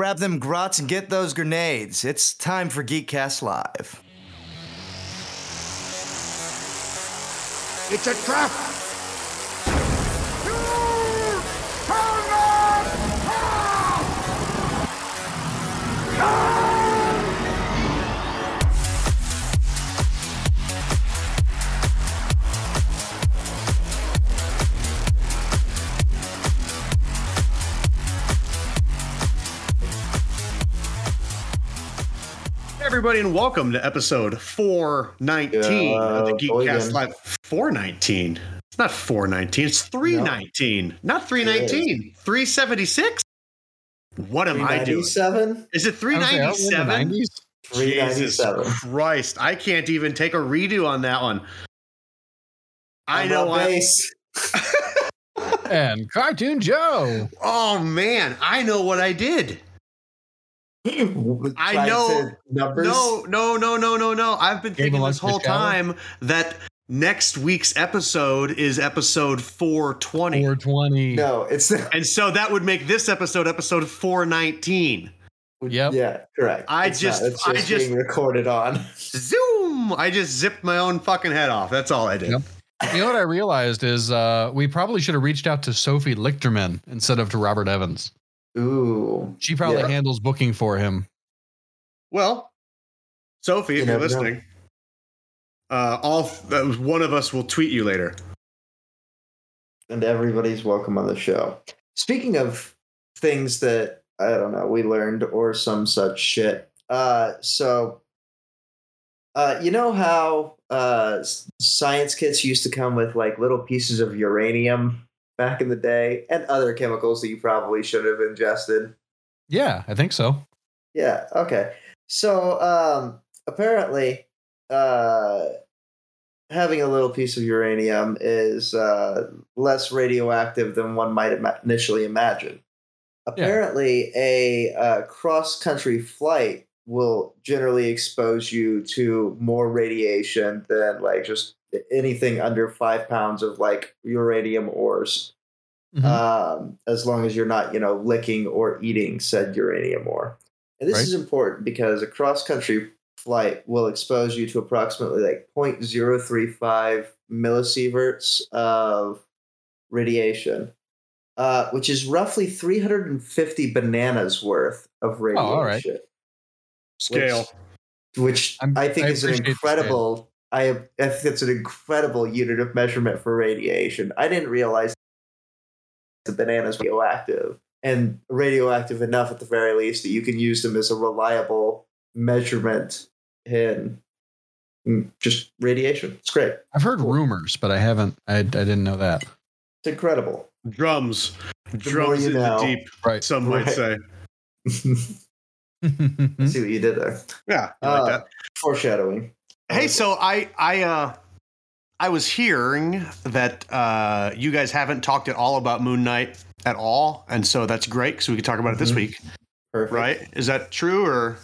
Grab them grots and get those grenades. It's time for Geekcast Live. It's a trap! Everybody, and welcome to episode 419 of the Geekcast Live. 419. It's not 419, it's 319. No. Not 319. 376? What am I doing? Is it 397? Jesus 397. Christ, I can't even take a redo on that one. I know I. and Cartoon Joe. Oh man, I know what I did. I know numbers. No, no, no, no, no, no. I've been thinking this whole time that next week's episode is episode 420. 420. No, it's and so that would make this episode episode 419. Yep. Yeah, correct. I it's just, not, just I just being recorded on Zoom. I just zipped my own fucking head off. That's all I did. Yep. You know what I realized is uh, we probably should have reached out to Sophie Lichterman instead of to Robert Evans. Ooh. She probably yeah. handles booking for him. Well, Sophie, if you are listening, uh, all uh, one of us will tweet you later. And everybody's welcome on the show. Speaking of things that I don't know, we learned or some such shit. Uh, so, uh, you know how uh, science kits used to come with like little pieces of uranium back in the day and other chemicals that you probably should have ingested. Yeah, I think so. Yeah, okay. So um apparently uh having a little piece of uranium is uh less radioactive than one might Im- initially imagine. Apparently yeah. a uh, cross-country flight will generally expose you to more radiation than like just anything under five pounds of like uranium ores, mm-hmm. um, as long as you're not, you know, licking or eating said uranium ore. And this right. is important because a cross country flight will expose you to approximately like 0.035 millisieverts of radiation, uh, which is roughly 350 bananas worth of radiation. Oh, all right. Scale. Which, which I think I is an incredible I, I think that's an incredible unit of measurement for radiation. I didn't realize the bananas were radioactive and radioactive enough at the very least that you can use them as a reliable measurement in just radiation. It's great. I've heard rumors, but I haven't. I, I didn't know that. It's incredible. Drums, the drums in know. the deep. Right. Some might right. say. see what you did there. Yeah, uh, like that. Foreshadowing. Hey, so I I uh I was hearing that uh you guys haven't talked at all about Moon Knight at all, and so that's great because we could talk about it this mm-hmm. week. Perfect. Right? Is that true or?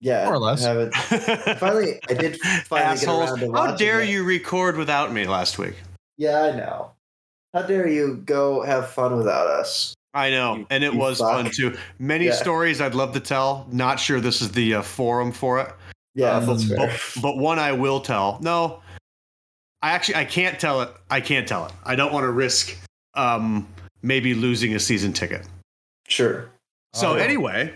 Yeah, more or less. I haven't. finally, I did finally Assholes. get around to How dare it. you record without me last week? Yeah, I know. How dare you go have fun without us? I know, you, and it was fuck. fun too. Many yeah. stories I'd love to tell. Not sure this is the uh, forum for it. Yeah, um, but, but, one I will tell. No, I actually I can't tell it. I can't tell it. I don't want to risk um, maybe losing a season ticket. Sure. So oh. anyway.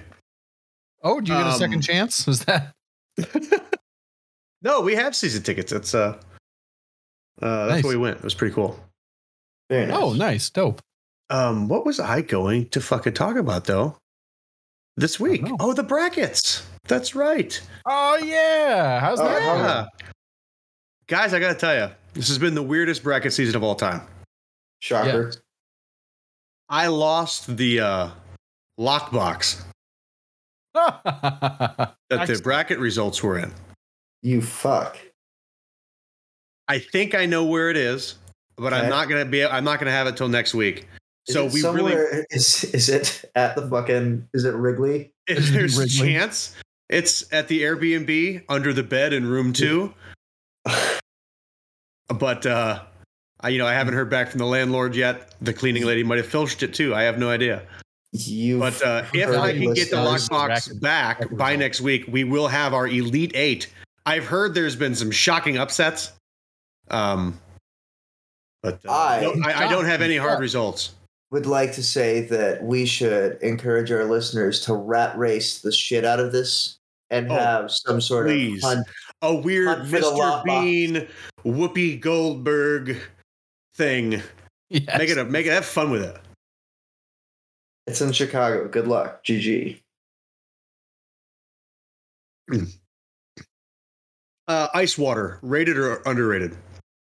Oh, do you get a second um, chance? Was that? no, we have season tickets. That's uh, uh that's nice. where we went. It was pretty cool. Very nice. Oh, nice, dope. Um, what was I going to fucking talk about though? This week? Oh, the brackets. That's right. Oh yeah, how's oh, that? Yeah. Guys, I gotta tell you, this has been the weirdest bracket season of all time. Shocker. Yeah. I lost the uh, lockbox that the bracket results were in. You fuck. I think I know where it is, but okay. I'm not gonna be. I'm not gonna have it till next week. Is so we really is. Is it at the fucking? Is it Wrigley? There's a chance. It's at the Airbnb under the bed in room two. but uh, I, you know, I haven't heard back from the landlord yet. The cleaning lady might have filched it too. I have no idea. You. But uh, if I can get the listeners. lockbox back by next week, we will have our Elite Eight. I've heard there's been some shocking upsets. Um, but uh, I- no, I, I don't have any hard Yeah. results. Would like to say that we should encourage our listeners to rat race the shit out of this and Oh, have some sort please. of hunt. A weird Hunt Mr. Bean, Whoopi Goldberg thing. Yes. Make it a make it have fun with it. It's in Chicago. Good luck. GG. Uh, ice water, rated or underrated?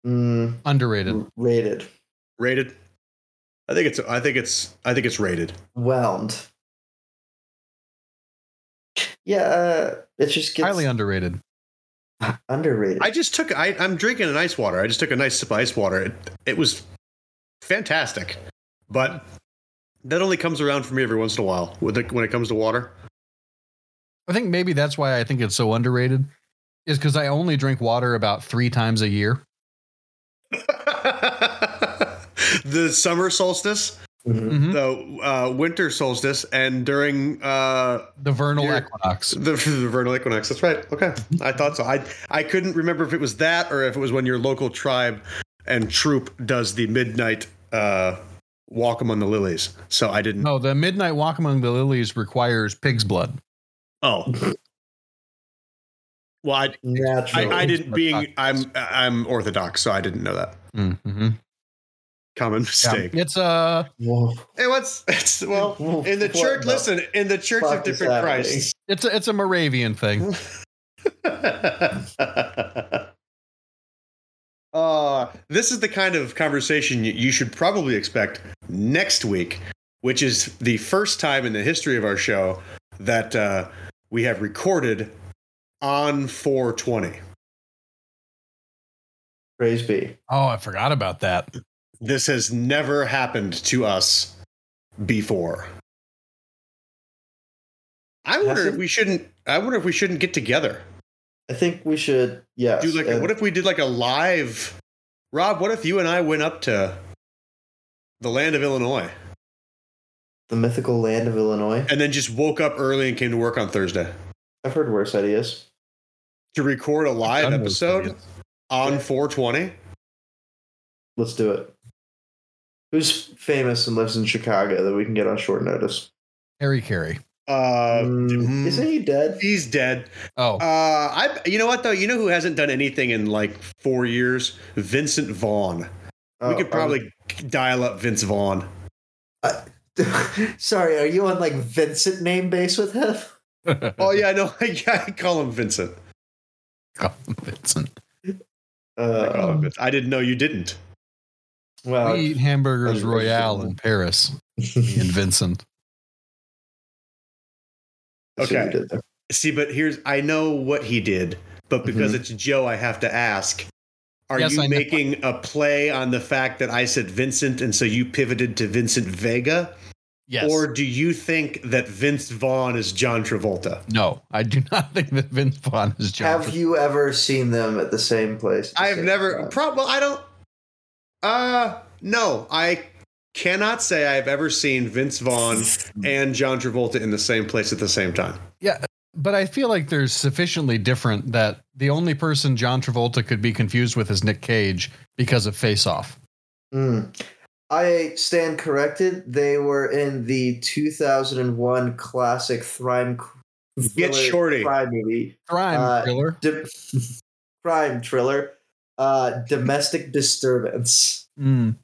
Mm, underrated. rated. Rated. I think it's. I think it's. I think it's rated. Whelmed. Yeah, uh, it just gets Highly underrated. underrated. I just took. I, I'm drinking an ice water. I just took a nice sip of ice water. It, it was fantastic, but that only comes around for me every once in a while with the, when it comes to water. I think maybe that's why I think it's so underrated. Is because I only drink water about three times a year. the summer solstice, Mhm. Mhm. the uh, winter solstice, and during uh, The vernal You're- equinox. the, the vernal equinox. That's right. Okay, I thought so. I I couldn't remember if it was that or if it was when your local tribe and troop does the midnight uh, walk among the lilies. So I didn't. No, the midnight walk among the lilies requires pig's blood. Oh. Well, I, I, I didn't being I'm I'm Orthodox, so I didn't know that. Mm-hmm. Common mistake. It's uh, Whoa. Hey, what's it's well in the What church? the listen, in the Church of Different happening? Christs. it's a, it's a Moravian thing. uh, this is the kind of conversation you, you should probably expect next week, which is the first time in the history of our show that uh, we have recorded on 420. Praise be. Oh, I forgot about that. This has never happened to us before. I wonder Has if we shouldn't. I wonder if we shouldn't get together. I think we should. Yeah. Do like. And what if we did like a live? Rob, what if you and I went up to the land of Illinois the mythical land of Illinois? and then just woke up early and came to work on Thursday I've heard worse ideas. to record a live episode on Yeah. 420? Let's do it. Who's famous and lives in Chicago that we can get on short notice? Harry Caray. Uh, Mm, mm, Isn't he dead? he's dead. Oh, Uh, I. You know what though? You know who hasn't done anything in like four years? Vincent Vaughn. we Oh, could probably dial up Vince Vaughn. um, sorry, are you on like Vincent name base with him? Oh yeah, I know. yeah, I call him Vincent. Vincent. I, call Uh, him Vince. I didn't know you didn't. Well, we eat hamburgers Royale in Paris. Me and Vincent. See Okay. you did there. See, but here's I know what he did, but because it's Joe, I have to ask. Are Yes, you I know. making a play on the fact that I said Vincent and so you pivoted to Vincent Vega? Yes. Or do you think that Vince Vaughn is John Travolta? no, I do not think that Vince Vaughn is John. Have you ever seen them at the same place? the I have never time? prob well, I don't uh no, I cannot say I've ever seen Vince Vaughn and John Travolta in the same place at the same time. Yeah, but I feel like they're sufficiently different that the only person John Travolta could be confused with is Nick Cage because of Face Off. Mm. I stand corrected. They were in the 2001 classic crime Get thriller Shorty. crime movie, Crime Uh, thriller. Di- crime thriller, uh, domestic disturbance, Mm.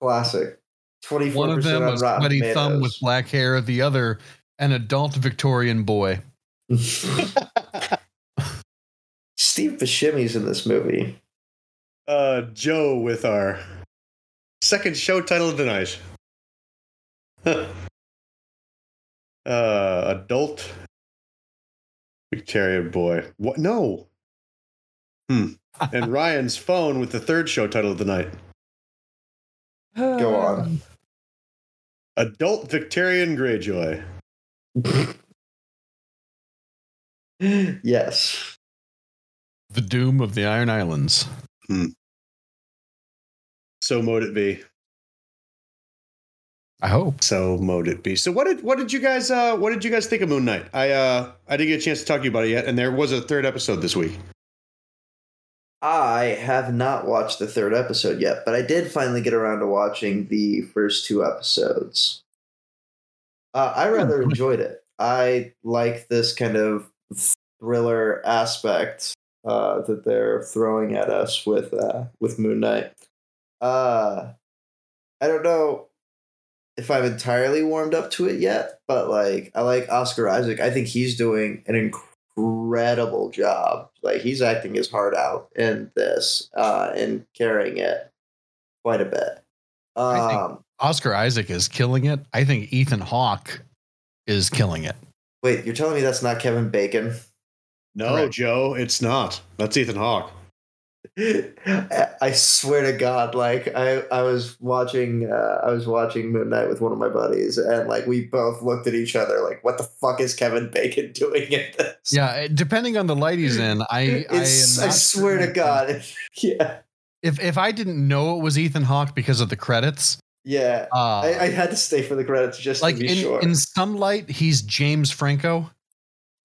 classic. Twenty four One of them percent a on Rotten sweaty thumb with black hair. The other, an adult Victorian boy. Steve Buscemi's in this movie. uh Joe with our second show title of the night. uh adult Victorian boy. What no. Hmm. And Ryan's phone with the third show title of the night. Go on. Adult Victorian Greyjoy. yes. The Doom of the Iron Islands. So mote it be. I hope. So mote it be. So what did what did you guys uh what did you guys think of Moon Knight? I uh I didn't get a chance to talk to you about it yet, and there was a third episode this week. I have not watched the third episode yet, but I did finally get around to watching the first two episodes. Uh, I rather enjoyed it. I like this kind of thriller aspect uh, that they're throwing at us with uh, with Moon Knight. Uh, I don't know if I've entirely warmed up to it yet, but like I like Oscar Isaac. I think he's doing an incredible job. Like he's acting his heart out in this uh, and carrying it quite a bit. Um, Oscar Isaac is killing it. I think Ethan Hawke is killing it. wait, you're telling me that's not Kevin Bacon? No, Correct. Joe, it's not. That's Ethan Hawke. I swear to God, like I, I was watching, uh, I was watching Moon Knight with one of my buddies, and like we both looked at each other, like, "What the fuck is Kevin Bacon doing in this?" Yeah, depending on the light he's in, I it's, I, I, swear to. God, yeah, If if I didn't know it was Ethan Hawke because of the credits, yeah. uh, I, I had to stay for the credits just like to be in, sure. in some light he's James Franco,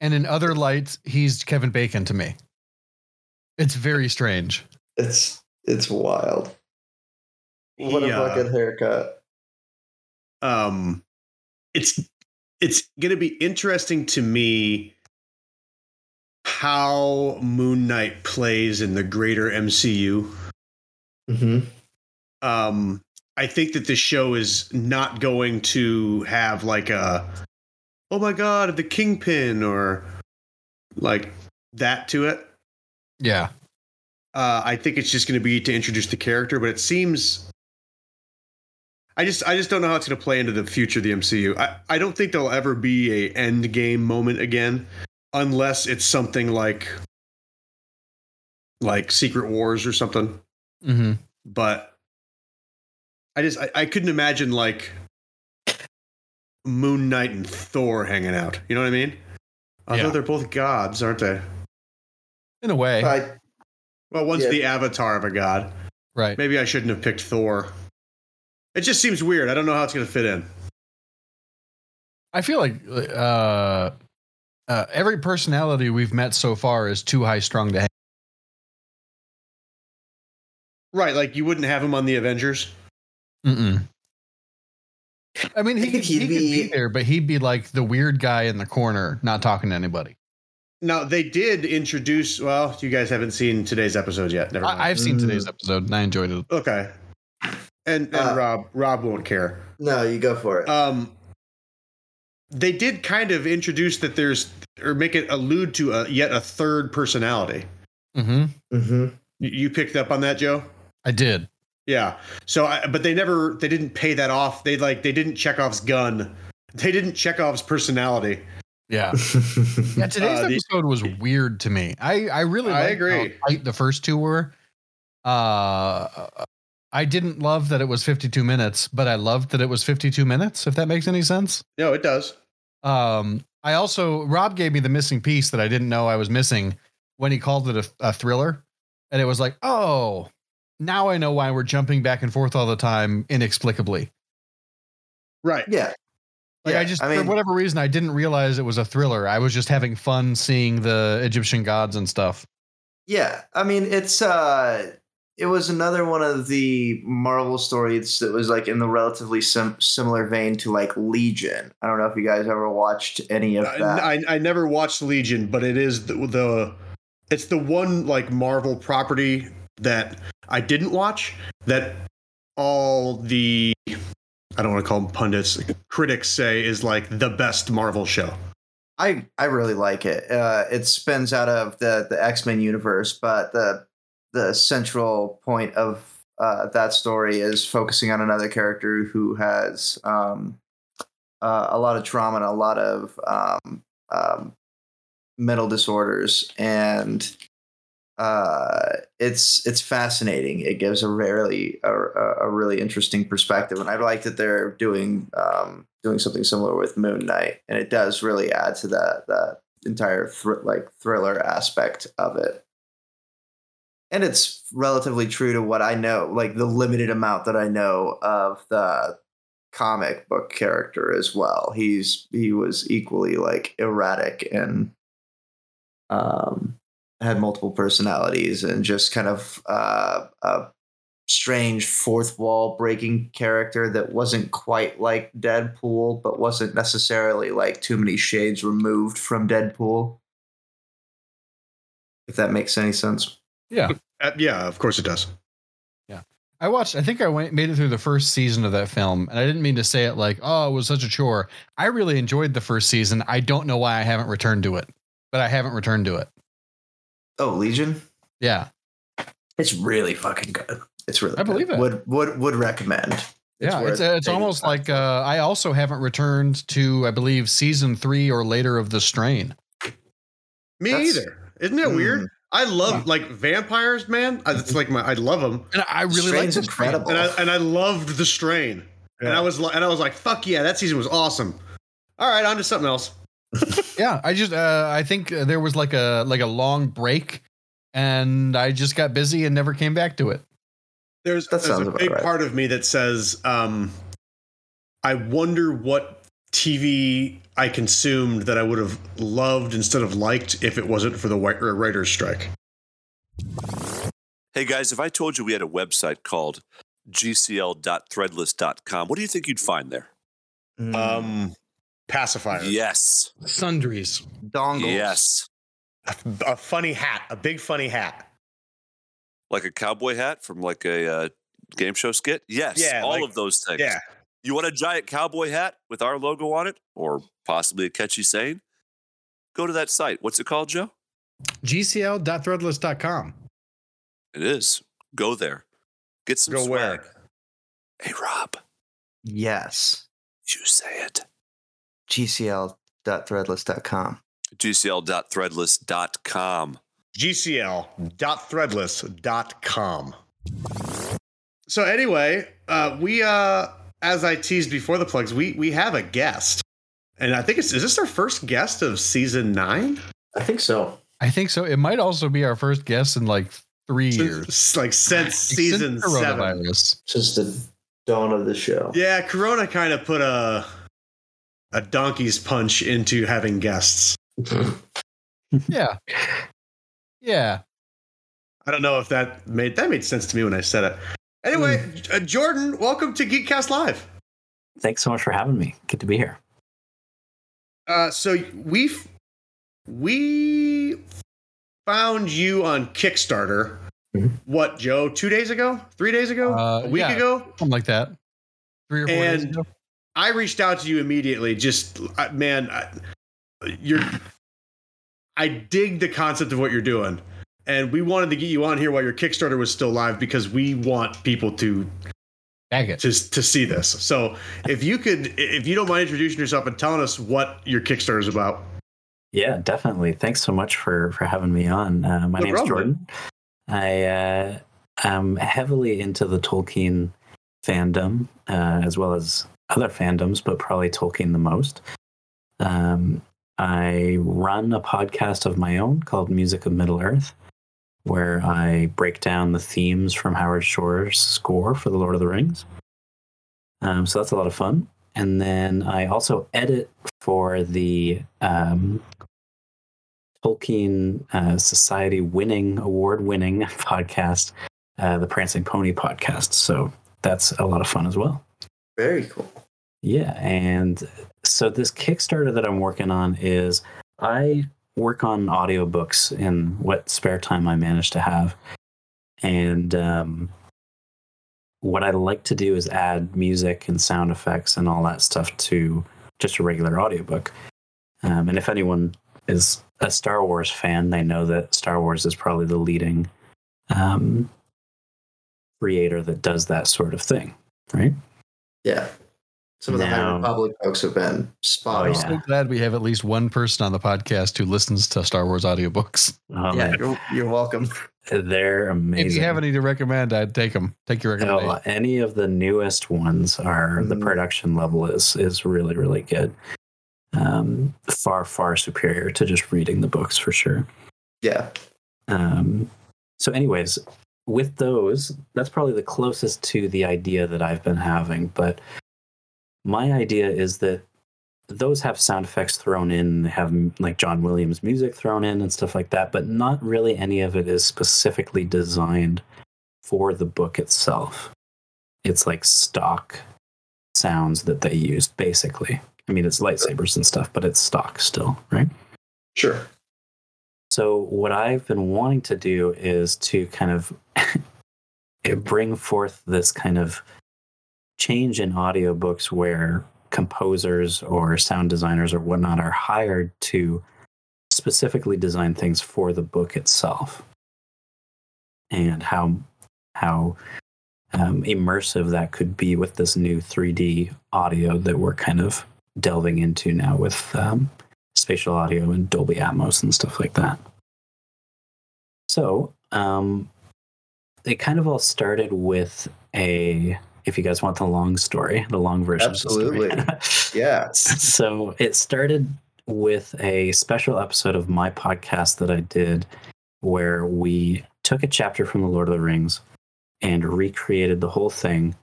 and in other lights he's Kevin Bacon to me. It's very strange. it's it's wild. What He, a uh, fucking haircut. um it's it's going to be interesting to me how Moon Knight plays in the greater MCU. Mm-hmm. Um I think that this show is not going to have like a oh my god, the kingpin or like that to it. Yeah, Uh, I think it's just going to be to introduce the character, but it seems. I just, I just don't know how it's going to play into the future of the MCU. I, I don't think there'll ever be a end game moment again, unless it's something like, like Secret Wars or something. hmm But I just, I, I couldn't imagine like Moon Knight and Thor hanging out. You know what I mean? Although Yeah. they're both gods, aren't they? In a way, I, Well, once Yeah. the avatar of a god. right? Maybe I shouldn't have picked Thor. It just seems weird. I don't know how it's going to fit in. I feel like uh, uh, every personality we've met so far is too high strung to hang. Right, like you wouldn't have him on the Avengers. Mm-mm. I mean, he, I could, think he he'd could be be- there, but he'd be like the weird guy in the corner, not talking to anybody. Now they did introduce. Well, you guys haven't seen today's episode yet. Never mind. I, I've seen Mm. today's episode and I enjoyed it. okay, and and Uh, Rob Rob won't care. no, you go for it. Um, they did kind of introduce that there's or make it allude to a yet a third personality. hmm hmm You- You picked up on that, Joe? I did. Yeah. So, I, but they never, they didn't pay that off. They like, they didn't Chekhov's gun. They didn't Chekhov's personality. Yeah. Yeah, today's Uh, the- episode was weird to me. I I really I agree. how the first two were. Uh, I didn't love that it was 52 minutes, but I loved that it was 52 minutes. If that makes any sense. No, it does. Um, I also Rob gave me the missing piece that I didn't know I was missing when he called it a, a thriller, and it was like, oh, now I know why we're jumping back and forth all the time inexplicably. Right. yeah. Like Yeah, I just I mean- for whatever reason I didn't realize it was a thriller. I was just having fun seeing the Egyptian gods and stuff. Yeah, I mean it's uh it was another one of the Marvel stories that was like in the relatively sim- similar vein to like Legion. I don't know if you guys ever watched any of that. I, I, I never watched Legion, but it is the, the, it's the one like Marvel property that I didn't watch that all the, I don't want to call them pundits, critics say is like the best Marvel show. I I really like it. Uh, it spins out of the the X Men universe, but the the central point of uh, that story is focusing on another character who has um, uh, a lot of trauma and a lot of um, um, mental disorders, and uh, it's it's fascinating. It gives a really a, a really interesting perspective, and I like that they're doing um, doing something similar with Moon Knight, and it does really add to that that entire thr- like thriller aspect of it. And it's relatively true to what I know, like the limited amount that I know of the comic book character as well. He's he was equally like erratic and um had multiple personalities and just kind of uh, a strange fourth wall breaking character that wasn't quite like Deadpool, but wasn't necessarily like too many shades removed from Deadpool. If that makes any sense. Yeah. Uh, yeah, of course it does. Yeah. I watched. I think I went made it through the first season of that film, and I didn't mean to say it like, "Oh, it was such a chore." I really enjoyed the first season. I don't know why I haven't returned to it, but I haven't returned to it. Oh, Legion. Yeah, It's really fucking good. It's really. I believe it. Would would would recommend. yeah. It's it's almost time like uh, I also haven't returned to, I believe, season three or later of The Strain. Me That's- either. Isn't that Mm. weird? I love like vampires, man. I- It's like my I love them, And I really like Strain's The Strain. incredible. and I and I loved the strain. And I was and I was like, fuck yeah, that season was awesome. All right, on to something else. Yeah, I just uh, I think there was like a like a long break, and I just got busy and never came back to it. There's, That there's a big right. part of me that says, um, I wonder what TV I consumed that I would have loved instead of liked if it wasn't for the wi- uh, writer's strike. Hey guys, if I told you we had a website called gcl.threadless.com, what do you think you'd find there? Mm. Um, pacifier. Yes. Sundries. dongles. Yes. A, a funny hat, a big funny hat. Like a cowboy hat from like a uh, game show skit? Yes. Yeah, all like- of those things. Yeah. You want a giant cowboy hat with our logo on it or possibly a catchy saying? Go to that site. What's it called, Joe? GCL.threadless.com. It is. Go there. Get some Go swag. where? Hey, Rob, Yes. you say it. GCL.threadless.com. gcl.threadless.com. gcl.threadless.com. So anyway, uh, we uh, as I teased before the plugs, we we have a guest, and I think it's is this our first guest of season nine? I think so. I think so. It might also be our first guest in like three years. Like since season Since seven. coronavirus. Since the dawn of the show. Yeah, Corona kind of put a a donkey's punch into having guests. Yeah. Yeah. I don't know if that made that made sense to me when I said it. Anyway, uh, Jordan, welcome to Geekcast Live. Thanks so much for having me. Good to be here. Uh, so we we found you on Kickstarter. Mhm. What, Joe? Two days ago? Three days ago? Uh, a week yeah. ago? Something like that. Three or four days ago. I reached out to you immediately. Just I- man, I, you're. I dig the concept of what you're doing, and we wanted to get you on here while your Kickstarter was still live because we want people to Bag it. to to see this. So if you could, if you don't mind introducing yourself and telling us what your Kickstarter is about. Yeah, definitely. Thanks so much for for having me on. Uh, my No name's. Jordan. I uh, am heavily into the Tolkien fandom uh, as well as other fandoms, but probably Tolkien the most. Um, I run a podcast of my own called Music of Middle Earth, where I break down the themes from Howard Shore's score for The Lord of the Rings. Um, so that's a lot of fun. And then I also edit for the um, Tolkien uh, Society winning, award winning podcast, uh, the Prancing Pony podcast. So that's a lot of fun as well. Very cool. Yeah. And so this Kickstarter that I'm working on is I work on audiobooks in what spare time I manage to have. And um, what I like to do is add music and sound effects and all that stuff to just a regular audiobook. Um, and if anyone is a Star Wars fan, they know that Star Wars is probably the leading um, creator that does that sort of thing, right? Yeah. Some of the High Now- Republic folks have been spot Oh, on. yeah. So glad we have at least one person on the podcast who listens to Star Wars audiobooks. Oh, yeah, you're, you're welcome. they're amazing. If you have any to recommend, I'd take them. Take your recommendation. any of the newest ones are the Mhm. production level is is really really good. Um, far far superior to just reading the books for sure. Yeah. Um, so, anyways, with those, that's probably the closest to the idea that I've been having. But my idea is that those have sound effects thrown in, they have like John Williams music thrown in and stuff like that, but not really any of it is specifically designed for the book itself. It's like stock sounds that they used, basically. I mean, it's lightsabers and stuff, but it's stock still, right? Sure. So, what I've been wanting to do is to kind of bring forth this kind of change in audiobooks where composers or sound designers or whatnot are hired to specifically design things for the book itself. And how how um, immersive that could be with this new 3D audio that we're kind of delving into now with um, spatial audio and Dolby Atmos and stuff like that. So, um, it kind of all started with a, if you guys want the long story, the long version Absolutely. of the story. Yeah. so, it started with a special episode of my podcast that I did where we took a chapter from The Lord of the Rings and recreated the whole thing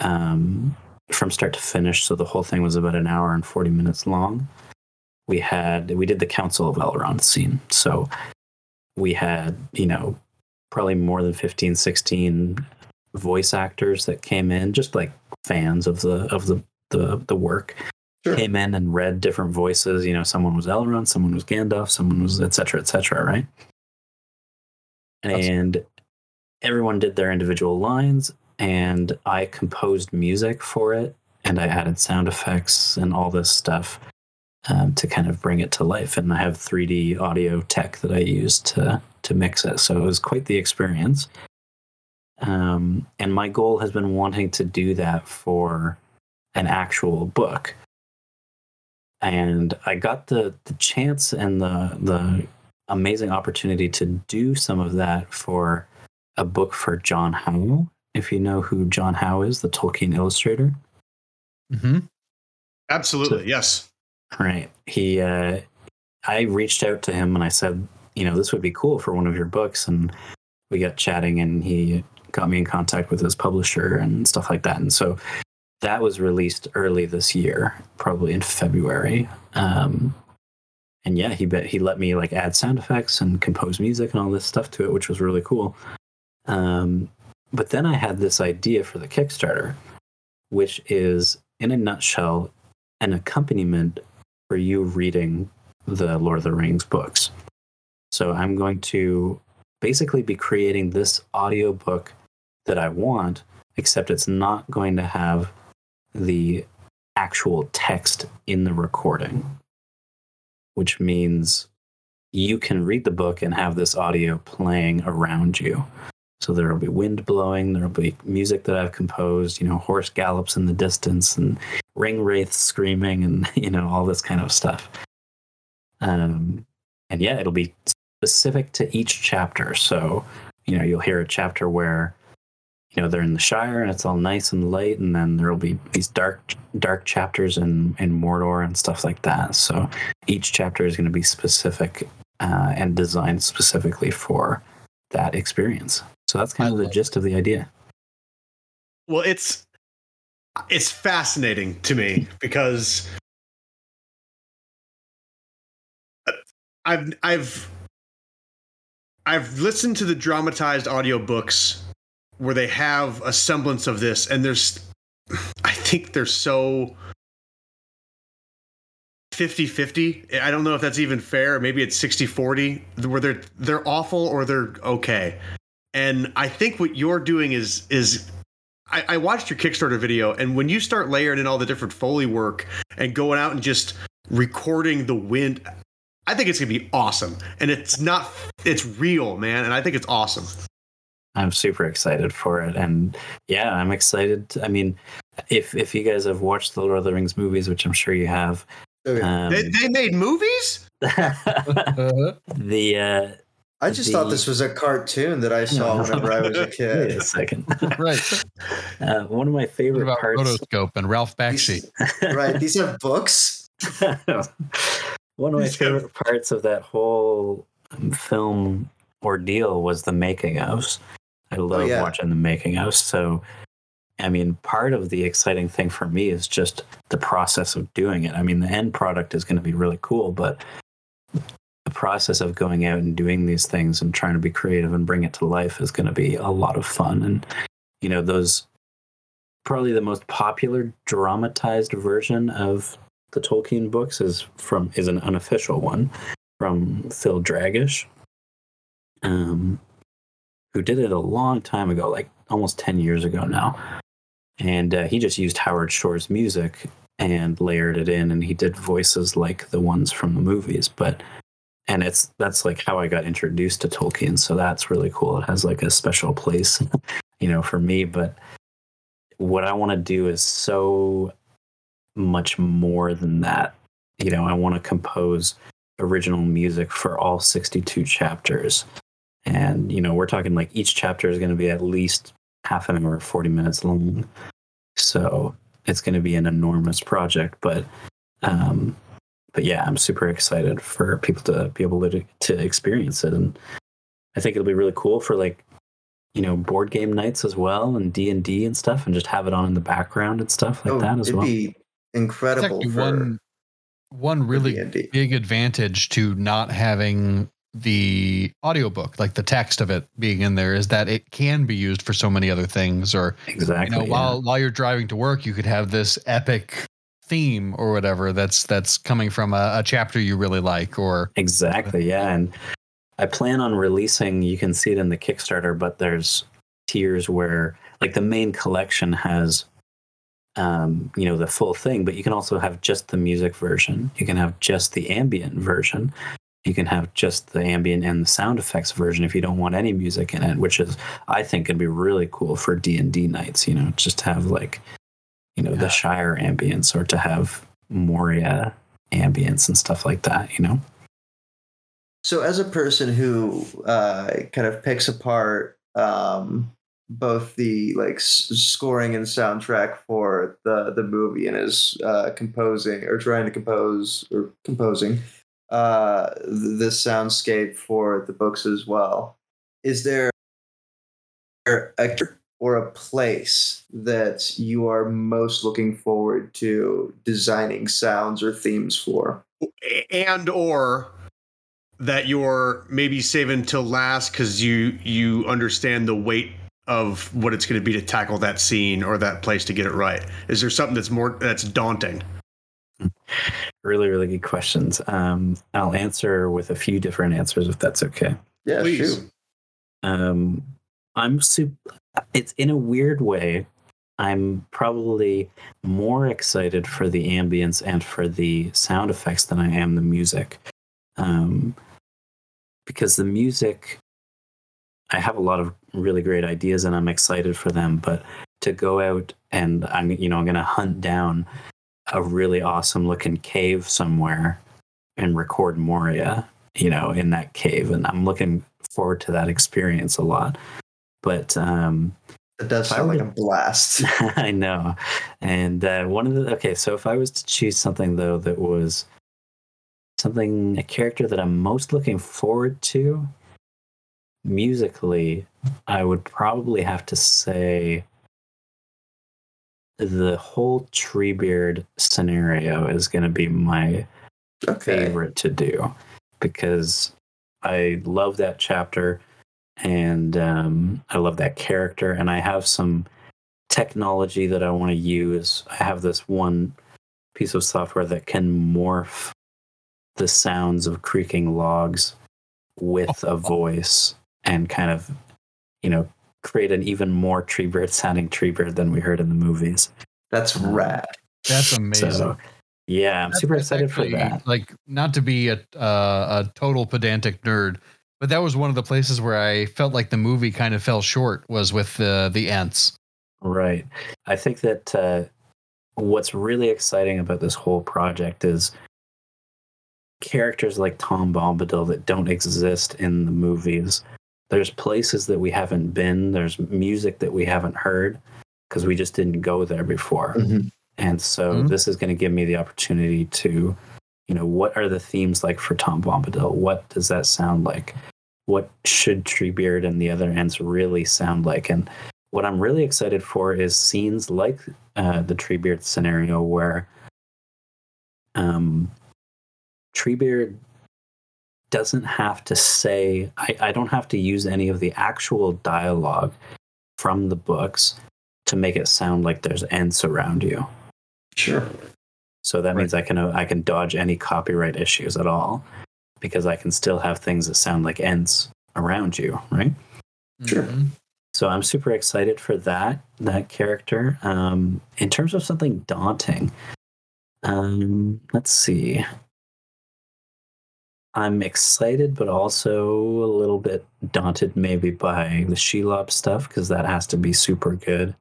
um, from start to finish. So the whole thing was about an hour and 40 minutes long. We had, we did the Council of Elrond scene. So we had, you know, probably more than 15, 16 voice actors that came in, just like fans of the, of the, the, the work. Sure. Came in and read different voices. You know, someone was Elrond, someone was Gandalf, someone was et cetera, et cetera, right? And everyone did their individual lines and i composed music for it and i added sound effects and all this stuff um, to kind of bring it to life and i have 3d audio tech that i use to to mix it so it was quite the experience um, and my goal has been wanting to do that for an actual book and i got the the chance and the the amazing opportunity to do some of that for a book for John Howe. If you know who John Howe is, the Tolkien illustrator. Mm-hmm. Absolutely, So- yes. Right. He, uh, I reached out to him and I said, you know, this would be cool for one of your books. And we got chatting and he got me in contact with his publisher and stuff like that. And so that was released early this year, probably in February. Um, and yeah, he bet he let me like add sound effects and compose music and all this stuff to it, which was really cool. Um, but then I had this idea for the Kickstarter, which is in a nutshell an accompaniment for you reading the Lord of the Rings books. So I'm going to basically be creating this audiobook that I want, except it's not going to have the actual text in the recording, which means you can read the book and have this audio playing around you. So there'll be wind blowing, there'll be music that I've composed, you know, horse gallops in the distance and ring wraiths screaming and, you know, all this kind of stuff. Um, and yeah, it'll be specific to each chapter. So, you know, you'll hear a chapter where, you know, they're in the Shire and it's all nice and light, and then there'll be these dark, dark chapters in in Mordor and stuff like that. So each chapter is going to be specific uh, and designed specifically for that experience. So that's kind of the gist of the idea. Well, it's it's fascinating to me because I've I've I've listened to the dramatized audiobooks where they have a semblance of this and there's I think they're so 50-50. I don't know if that's even fair. Maybe it's 60-40 where they're they're awful or they're okay. And I think what you're doing is is I, I watched your Kickstarter video, and when you start layering in all the different Foley work and going out and just recording the wind, I think it's gonna be awesome. And it's not it's real, man, and I think it's awesome. I'm super excited for it, and yeah, I'm excited. I mean, if if you guys have watched the Lord of the Rings movies, which I'm sure you have, Okay. um, They, they made movies? Uh, the uh, I just the- thought this was a cartoon that I saw whenever I was a wait kid. a second. right. Uh, one of my What favorite about parts. Rotoscope and Ralph Bakshi? These, right. These have books. One of my favorite parts of that whole um, film ordeal was the making ofs. I love yeah. watching the making ofs. So, I mean, part of the exciting thing for me is just the process of doing it. I mean, the end product is going to be really cool, but the process of going out and doing these things and trying to be creative and bring it to life is going to be a lot of fun. And, you know, those probably the most popular dramatized version of the Tolkien books is from is an unofficial one from Phil Dragash, um, who did it a long time ago, like almost ten years ago now, and uh, he just used Howard Shore's music and layered it in, and he did voices like the ones from the movies, but. And it's that's like how I got introduced to Tolkien, so that's really cool. It has like a special place, you know, for me. But what I want to do is so much more than that. You know, I want to compose original music for all 62 chapters. And, you know, we're talking like each chapter is going to be at least half an hour, 40 minutes long. So it's going to be an enormous project. But, um, but yeah, I'm super excited for people to be able to, to experience it. And I think it'll be really cool for like you know board game nights as well and d&d and stuff and just have it on in the background and stuff like Oh, that as it'd well be incredible for one one really D&D. big advantage to not having the audiobook, like the text of it being in there, is that it can be used for so many other things. Or exactly you know, yeah. while while you're driving to work, you could have this epic theme or whatever that's that's coming from a, a chapter you really like. Or exactly yeah and i plan on releasing you can see it in the kickstarter but there's tiers where like the main collection has um you know the full thing but you can also have just the music version you can have just the ambient version you can have just the ambient and the sound effects version if you don't want any music in it which is i think could be really cool for d&d nights you know just have like you know Yeah. the shire ambience or to have moria ambience and stuff like that you know So, as a person who uh, kind of picks apart um, both the like s- scoring and soundtrack for the the movie and is uh, composing or trying to compose or composing uh, the soundscape for the books as well, is there a or a place that you are most looking forward to designing sounds or themes for? and or that you're maybe saving till last because you you understand the weight of what it's going to be to tackle that scene or that place to get it right is there something that's more that's daunting really really good questions um i'll answer with a few different answers if that's okay Yeah, Please. shoot. um i'm super it's in a weird way i'm probably more excited for the ambience and for the sound effects than i am the music. Um because the music i have a lot of really great ideas and i'm excited for them but to go out and i'm you know i'm going to hunt down a really awesome looking cave somewhere and record moria you know in that cave and i'm looking forward to that experience a lot but um It does sound like a blast. I know. And uh, one of the okay, so if I was to choose something though that was something a character that I'm most looking forward to musically, I would probably have to say the whole Treebeard scenario is going to be my Okay. favorite to do because I love that chapter and um, I love that character, and I have some technology that I want to use. I have this one piece of software that can morph the sounds of creaking logs with a voice and kind of, you know, create an even more Treebeard sounding Treebeard than we heard in the movies. That's rad. that's amazing. So, yeah, I'm That's- super that's excited for actually, that. Like, not to be a uh, a total pedantic nerd, but that was one of the places where I felt like the movie kind of fell short was with the the Ents. Right. I think that uh, what's really exciting about this whole project is characters like Tom Bombadil that don't exist in the movies. There's places that we haven't been. There's music that we haven't heard because we just didn't go there before. Mhm. And so Mhm. this is going to give me the opportunity to, you know, what are the themes like for Tom Bombadil? What does that sound like? What should Treebeard and the other Ents really sound like? And what I'm really excited for is scenes like uh, the Treebeard scenario where um, Treebeard doesn't have to say, I, I don't have to use any of the actual dialogue from the books to make it sound like there's Ents around you. Sure. So that means I can I can dodge any copyright issues at all because I can still have things that sound like ents around you, right? Sure. Mhm. So I'm super excited for that that character. Um, in terms of something daunting, um, let's see. I'm excited, but also a little bit daunted, maybe by the Shelob stuff because that has to be super good.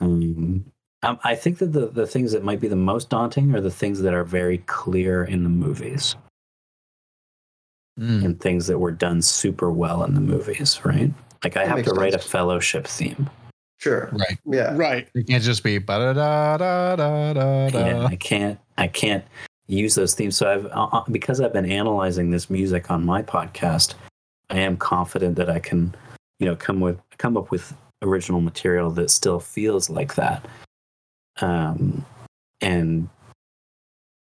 Um, um, I think that the the things that might be the most daunting are the things that are very clear in the movies Mm. and things that were done super well in the movies, right? Like I That have makes to write a fellowship theme. Sure. Right. Yeah. Right. It can't just be ba da da da da da Yeah, da. I can't I can't use those themes. So I've uh, uh, because I've been analyzing this music on my podcast, I am confident that I can, you know, come with come up with original material that still feels like that. Um, and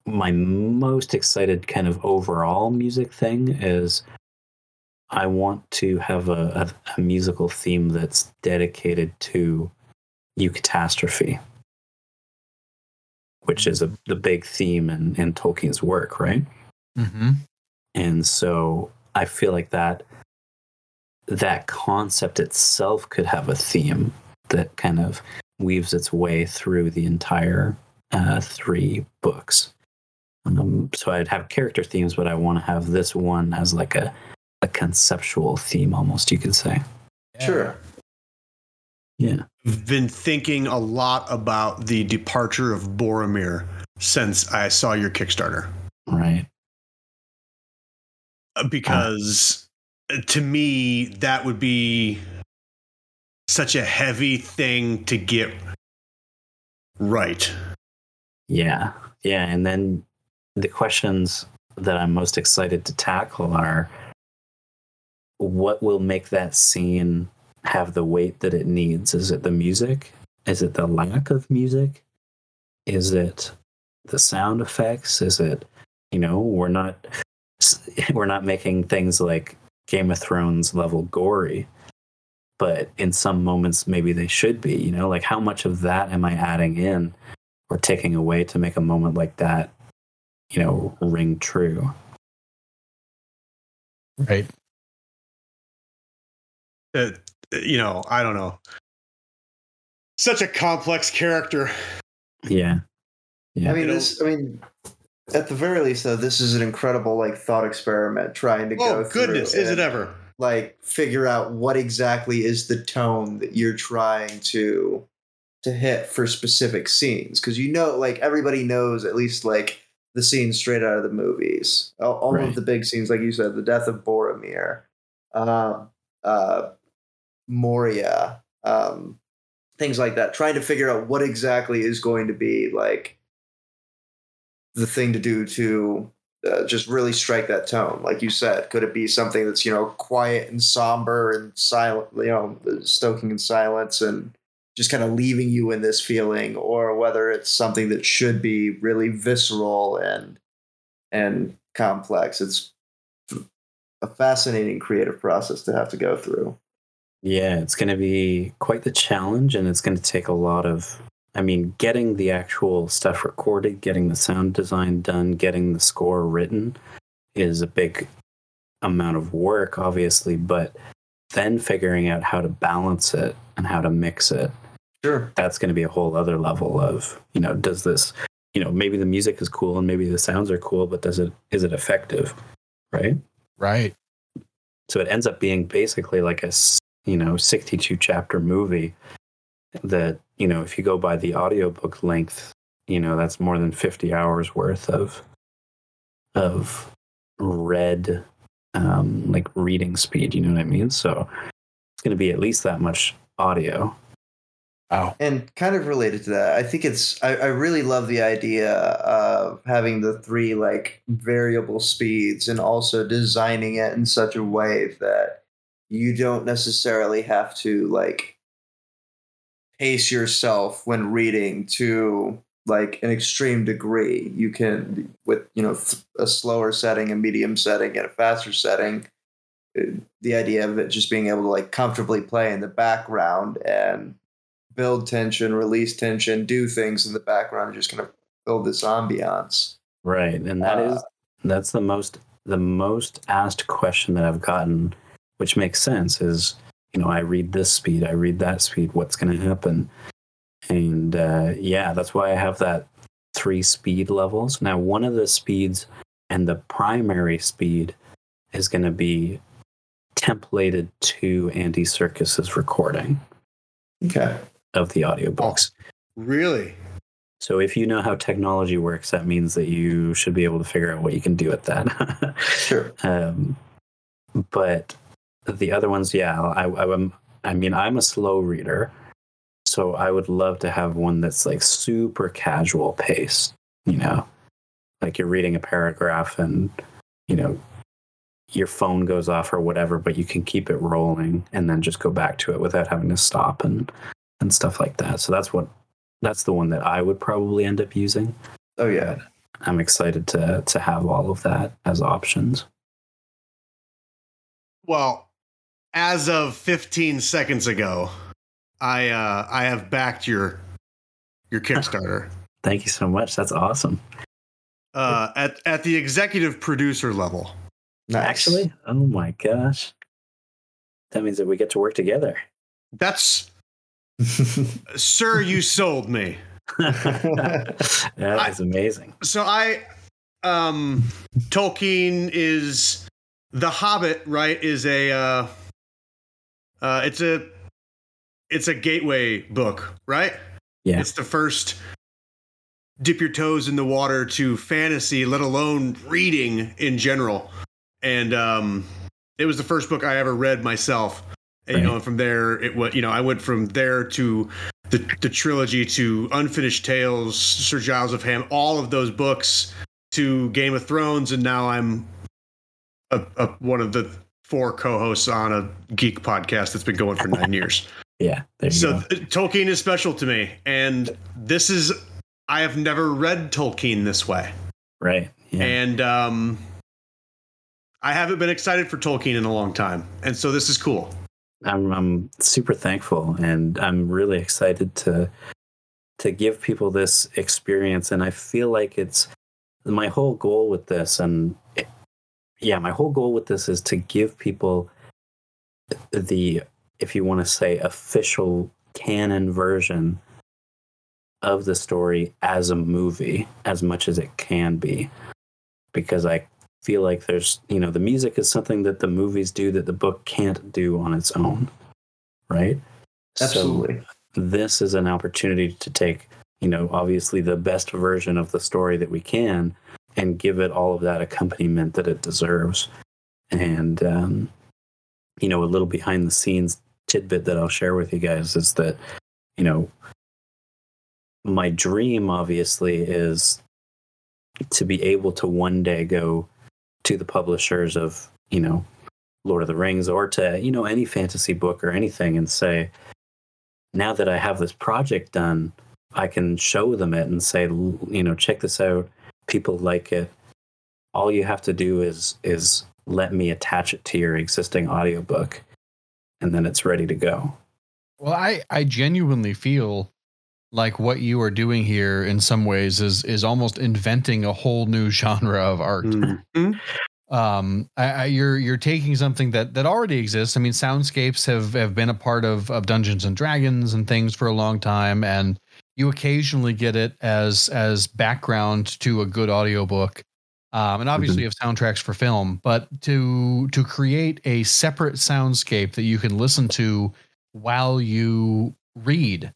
my most excited kind of overall music thing is I want to have a, a, a musical theme that's dedicated to eucatastrophe, which is a, the big theme in, in Tolkien's work, right? Mm-hmm. And so I feel like that that concept itself could have a theme that kind of weaves its way through the entire uh, three books. Um, so I'd have character themes, but I want to have this one as like a a conceptual theme, almost you could say. Sure. Yeah. I've been thinking a lot about the departure of Boromir since I saw your Kickstarter. Right. Uh, Because uh, to me, that would be such a heavy thing to get right. Yeah. Yeah. And then the questions that I'm most excited to tackle are what will make that scene have the weight that it needs? Is it the music? Is it the lack of music? Is it the sound effects? Is it, you know, we're not we're not making things like Game of Thrones level gory, but in some moments maybe they should be, you know, like how much of that am I adding in or taking away to make a moment like that, you know, ring true? Right. Uh, you know, I don't know. Such a complex character. Yeah. Yeah. I mean, this. I mean, at the very least, though, this is an incredible like thought experiment trying to go. Oh, goodness, through is it ever? Like figure out what exactly is the tone that you're trying to to hit for specific scenes because you know, like everybody knows at least like the scenes straight out of the movies. All, all Right. of the big scenes, like you said, the death of Boromir, um, uh, Moria, um, things like that. Trying to figure out what exactly is going to be like the thing to do to uh, just really strike that tone. Like you said, could it be something that's you know quiet and somber and silent, you know, stoking in silence and just kind of leaving you in this feeling, or whether it's something that should be really visceral and and complex. It's a fascinating creative process to have to go through. Yeah, it's going to be quite the challenge, and it's going to take a lot of. I mean, getting the actual stuff recorded, getting the sound design done, getting the score written is a big amount of work, obviously, but then figuring out how to balance it and how to mix it, Sure. that's going to be a whole other level of, you know, does this, you know, maybe the music is cool and maybe the sounds are cool, but does it, is it effective? Right. Right. So it ends up being basically like a, you know 62 chapter movie that you know if you go by the audiobook length, you know that's more than 50 hours worth of of read um like reading speed, you know what I mean? So it's going to be at least that much audio. Wow. And kind of related to that, I think it's I, I really love the idea of having the three like variable speeds and also designing it in such a way that you don't necessarily have to like pace yourself when reading to like an extreme degree. You can with you know a slower setting, a medium setting, and a faster setting. uh, The idea of it just being able to like comfortably play in the background and build tension, release tension, do things in the background, just kind of build this ambiance. Right, and that is Uh, that's the most the most asked question that I've gotten, which makes sense. Is you know I read this speed, I read that speed. What's going to happen? And uh, yeah, that's why I have that three speed levels. Now, one of the speeds and the primary speed is going to be templated to Andy Serkis's recording Okay. Of the audiobooks. Really? So if you know how technology works, that means that you should be able to figure out what you can do with that. Sure. um, but the other ones, yeah, I, I, am I mean, I'm a slow reader, so I would love to have one that's like super casual pace. You know, like you're reading a paragraph and you know your phone goes off or whatever, but you can keep it rolling and then just go back to it without having to stop and and stuff like that. So that's what that's the one that I would probably end up using. Oh yeah. I'm excited to to have all of that as options. Well, as of 15 seconds ago, I uh, I have backed your your Kickstarter Thank you so much. That's awesome. uh, at at the executive producer level. Nice. Actually, oh my gosh. That means that we get to work together. That's sir, you sold me. that is amazing. So I um Tolkien is The Hobbit, right? Is a uh uh it's a it's a gateway book, right? Yeah. It's the first dip your toes in the water to fantasy, let alone reading in general. And um, it was the first book I ever read myself. And, you know, and from there, it was, you know, I went from there to the, the trilogy to Unfinished Tales, Sir Giles of Ham, all of those books to Game of Thrones. And now I'm a, a, one of the four co hosts on a geek podcast that's been going for nine years. Yeah. There you So go. th- Tolkien is special to me, and this is I have never read Tolkien this way, Right. Yeah. and um, I haven't been excited for Tolkien in a long time, and so this is cool. I'm I'm super thankful and I'm really excited to to give people this experience. And I feel like it's my whole goal with this and it- yeah, my whole goal with this is to give people the if you want to say official canon version of the story as a movie as much as it can be. Because I feel like there's you know the music is something that the movies do that the book can't do on its own right Absolutely. so this is an opportunity to take you know obviously the best version of the story that we can and give it all of that accompaniment that it deserves and um, you know a little behind the scenes tidbit that i'll share with you guys is that you know my dream obviously is to be able to one day go to the publishers of you know lord of the rings or to you know any fantasy book or anything and say now that i have this project done i can show them it and say you know check this out. People like it. All you have to do is is let me attach it to your existing audiobook. And then it's ready to go. Well, I I genuinely feel like what you are doing here in some ways is is almost inventing a whole new genre of art. Um, I, I, you're you're taking something that that already exists. I mean, soundscapes have have been a part of of Dungeons and Dragons and things for a long time, and you occasionally get it as as background to a good audiobook. Um, and obviously you have soundtracks for film, but to to create a separate soundscape that you can listen to while you read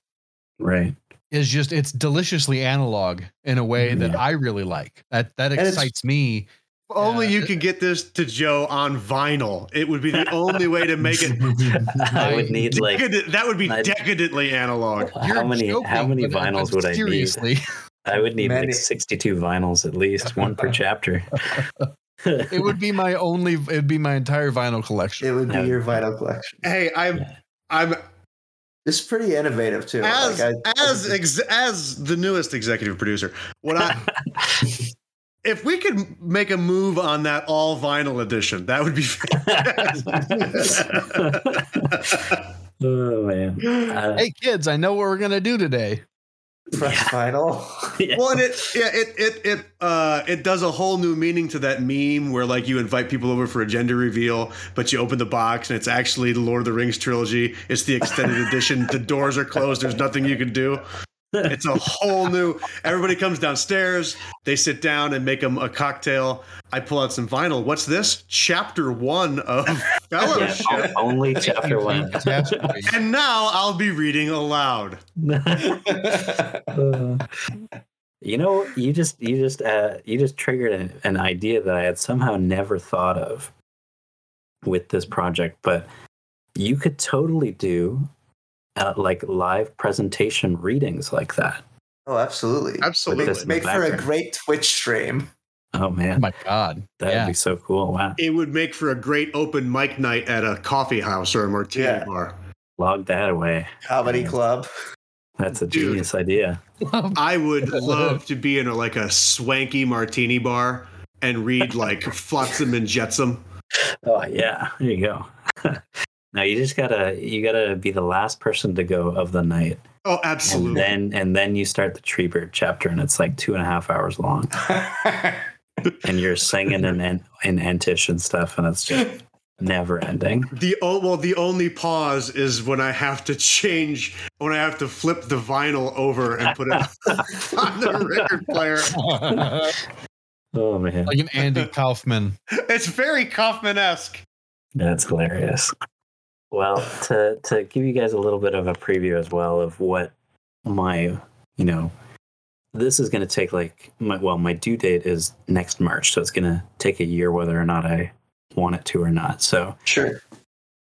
right is just it's deliciously analog in a way that mm-hmm. I really like. That that excites me. If only Yeah. you could get this to Joe on vinyl. It would be the only way to make it. i would need like that would be I'd- decadently analog. how You're many how many but- but vinyls would i need seriously, i would need Many. like 62 vinyls at least one per chapter it would be my only. It'd be my entire vinyl collection. It would be your vinyl collection. Hey, I'm Yeah. I'm it's pretty innovative too. as Like, I- as ex, as the newest executive producer, what I if we could make a move on that all vinyl edition, that would be fantastic. oh man. Uh, Hey kids, I know what we're gonna do today. Press final. yeah. well, and it yeah it it it uh it does a whole new meaning to that meme where like you invite people over for a gender reveal, but you open the box and it's actually the Lord of the Rings trilogy. It's the extended edition. The doors are closed. There's nothing you can do. It's a whole new. Everybody comes downstairs. They sit down and make them a cocktail. I pull out some vinyl. What's this? Chapter one of Fellowship. o- only chapter one. And now I'll be reading aloud. Uh, you know, you just you just uh, you just triggered an, an idea that I had somehow never thought of with this project, but you could totally do uh, like live presentation readings like that. oh, absolutely. Absolutely. Make, make for a great Twitch stream. Oh Oh man, my god. that'd yeah. be so cool! Wow, It would make for a great open mic night at a coffee house or a martini Yeah. bar. log that away. Comedy club. That's a Dude. genius idea. I would love to be in a, like a swanky martini bar and read like Flotsam and Jetsam. Oh yeah, there you go. now you just gotta you gotta be the last person to go of the night, Oh, and absolutely. then and then you start the Treebeard chapter, and it's like two and a half hours long. and you're singing in in, in Entish and stuff, and it's just never ending. The oh well, the only pause is when I have to change when I have to flip the vinyl over and put it on the record player. Oh man, like an Andy Kaufman. It's very Kaufman esque. that's hilarious. Well, to to give you guys a little bit of a preview as well of what my you know this is going to take like my well my due date is next March, so it's going to take a year whether or not I want it to or not. So sure.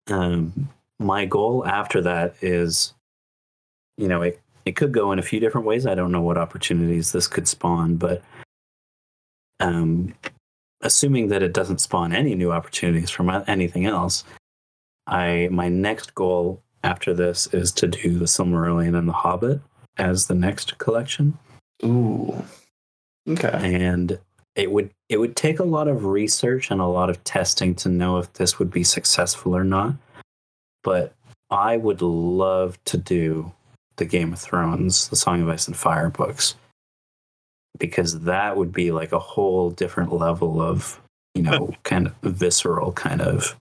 um, my goal after that is, you know, it, it could go in a few different ways. I don't know what opportunities this could spawn, but um, assuming that it doesn't spawn any new opportunities from anything else, I my next goal after this is to do the Silmarillion and the Hobbit as the next collection Ooh. Okay. and it would it would take a lot of research and a lot of testing to know if this would be successful or not but i would love to do the game of thrones the song of ice and fire books because that would be like a whole different level of you know kind of visceral kind of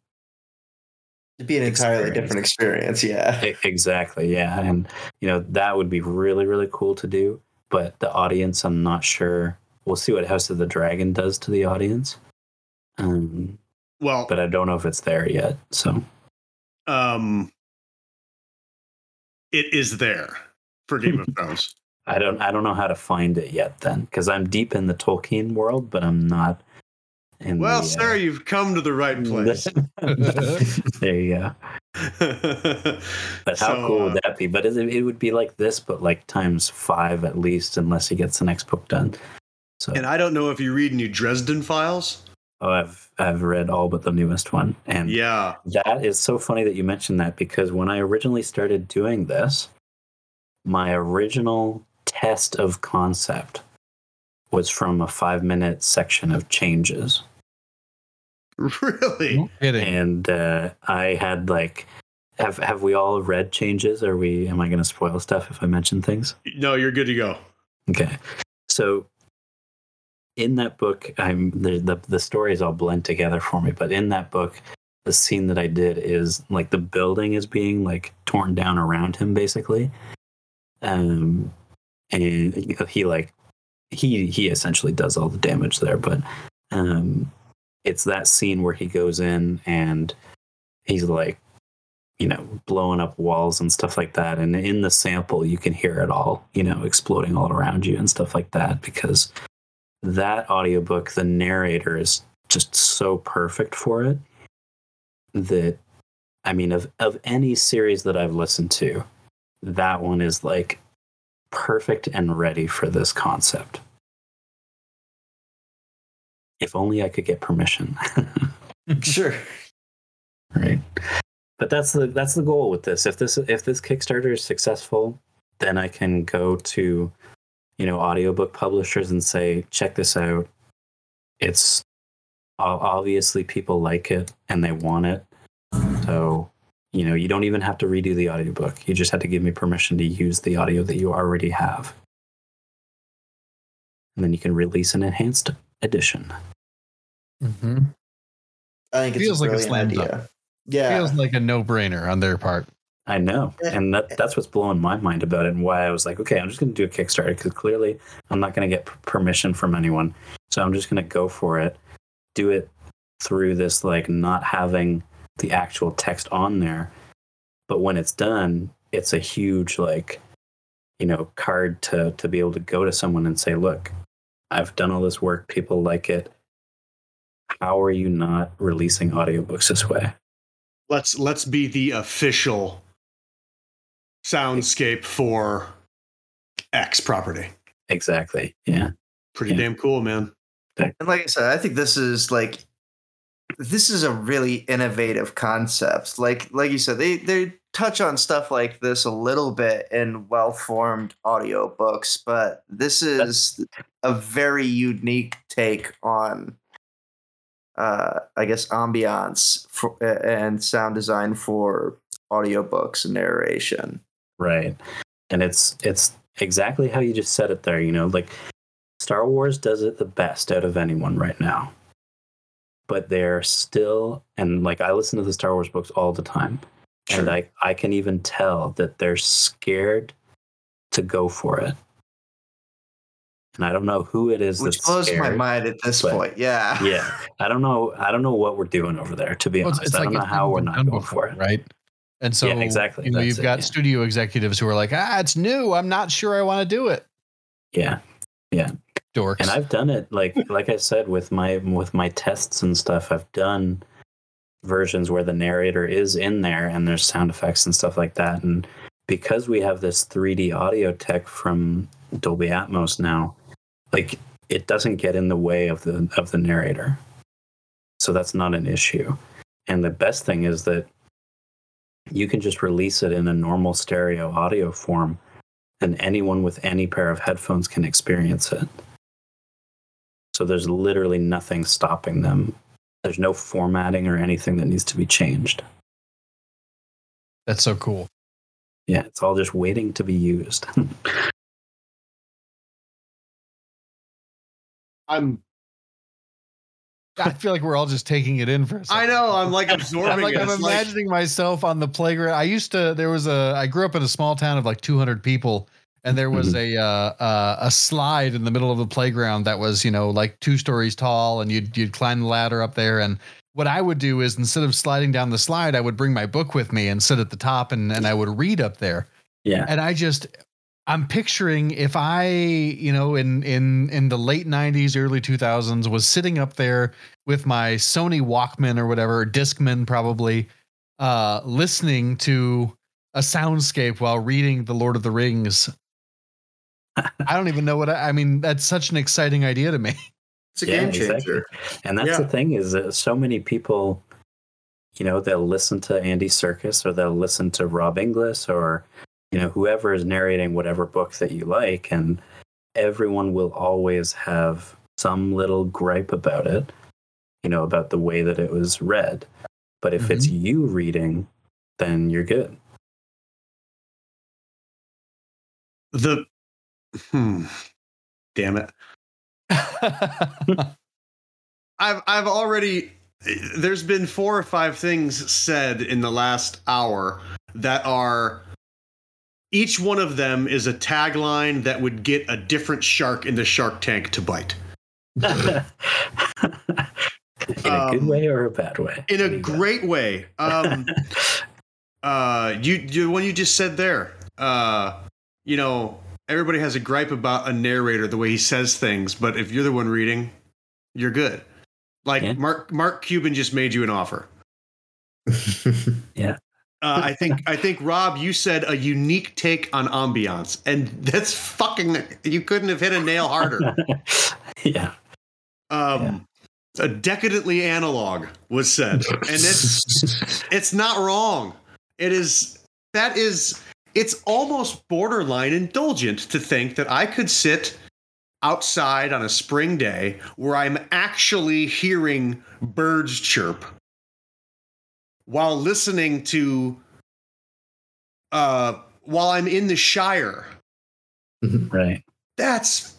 It'd be an entirely Experience. different experience. Yeah. Exactly, yeah. And you know, that would be really, really cool to do. But the audience, I'm not sure. We'll see what House of the Dragon does to the audience. Um, Well, but I don't know if it's there yet. So um, it is there for Game of Thrones. I don't I don't know how to find it yet then. Because I'm deep in the Tolkien world, but I'm not in Well, the, sir, you've come to the right place. there you go. But how So, cool uh, would that be? But it, it would be like this, but like times five at least, unless he gets the next book done. So And I don't know if you read any Dresden files. oh, I've I've read all but the newest one, and Yeah. that is so funny that you mentioned that because when I originally started doing this, my original test of concept was from a five minute section of changes, Really? No kidding. and uh, I had like. Have have we all read changes? Are we? Am I going to spoil stuff if I mention things? No, you're good to go. Okay. So in that book, I'm the, the the stories all blend together for me, but in that book, the scene that I did is like the building is being like torn down around him basically. Um and he like he he essentially does all the damage there, but um it's that scene where he goes in and he's like you know, blowing up walls and stuff like that. And in the sample, you can hear it all, you know, exploding all around you and stuff like that because that audiobook, the narrator is just so perfect for it that, I mean, of, of any series that I've listened to, that one is like perfect and ready for this concept. If only I could get permission. Sure. right but that's the that's the goal with this. If this if this Kickstarter is successful, then I can go to you know audiobook publishers and say, check this out. It's obviously people like it and they want it. So, you know, you don't even have to redo the audiobook. You just have to give me permission to use the audio that you already have. And then you can release an enhanced edition. Mm-hmm. I think it Feels a like a slam idea. Yeah. Feels like a no-brainer on their part. I know, and that that's what's blowing my mind about it, and why I was like, okay, I'm just going to do a Kickstarter because clearly I'm not going to get p- permission from anyone, so I'm just going to go for it, do it through this like not having the actual text on there, but when it's done, it's a huge like, you know, card to to be able to go to someone and say, look, I've done all this work, people like it. How are you not releasing audiobooks this way? Let's let's be the official soundscape for X property. Exactly. Yeah. Pretty Yeah. damn cool, man. And like I said, I think this is like this is a really innovative concept. Like like you said, they they touch on stuff like this a little bit in well-formed audiobooks, but this is a very unique take on uh I guess ambiance for and sound design for audiobooks and narration. Right. And it's it's exactly how you just said it there, you know, like Star Wars does it the best out of anyone right now. But they're still and like I listen to the Star Wars books all the time. And I I can even tell that they're scared to go for it. And I don't know who it is Which that's blows my mind at this but- point. Yeah. Yeah. I don't know I don't know what we're doing over there, to be Well, honest. I don't know how we're not going before, for it. right? And so, Yeah, exactly. You know, you've it, got yeah. studio executives who are like, "Ah, it's new. I'm not sure I want to do it." Yeah. Yeah. Dorks. and I've done it like like I said with my with my tests and stuff. I've done versions where the narrator is in there and there's sound effects and stuff like that. And because we have this 3D audio tech from Dolby Atmos now, like it doesn't get in the way of the of the narrator. So that's not an issue. And the best thing is that you can just release it in a normal stereo audio form and anyone with any pair of headphones can experience it. So there's literally nothing stopping them. There's no formatting or anything that needs to be changed. That's so cool. Yeah, it's all just waiting to be used. I'm I feel like we're all just taking it in for a second. I know, I'm like absorbing I'm like it. I'm It's like- imagining myself on the playground. I used to. There was a. I grew up in a small town of like 200 people, and there was a uh, uh, a slide in the middle of the playground that was you know like two stories tall, and you'd you'd climb the ladder up there. And what I would do is instead of sliding down the slide, I would bring my book with me and sit at the top, and and I would read up there. yeah. And I just I'm picturing if I, you know, in in in the late 90s, early 2000s was sitting up there with my Sony Walkman or whatever, Discman probably, uh listening to a soundscape while reading The Lord of the Rings. I don't even know what I, I mean. That's such an exciting idea to me. It's a Yeah, game exactly. changer. And that's Yeah. the thing is that so many people, you know, they'll listen to Andy Serkis or they'll listen to Rob Inglis or, you know, whoever is narrating whatever book that you like. And everyone will always have some little gripe about it, you know, about the way that it was read. But if it's mm-hmm. you reading, then you're good. the hmm. Damn it. I've I've already there's been four or five things said in the last hour that are each one of them is a tagline that would get a different shark in the shark tank to bite. in a good Um, way or a bad way? In a great way. Um uh you you one you just said there. Uh you know, everybody has a gripe about a narrator the way he says things, but if you're the one reading, you're good. Like Yeah. Mark Mark Cuban just made you an offer. Yeah. Uh, I think I think Rob, you said a unique take on ambiance, and that's fucking. You couldn't have hit a nail harder. yeah. Um, Yeah. a decadently analog was said, and it's it's not wrong. It is that is it's almost borderline indulgent to think that I could sit outside on a spring day where I'm actually hearing birds chirp while listening to uh while I'm in the Shire. Right. That's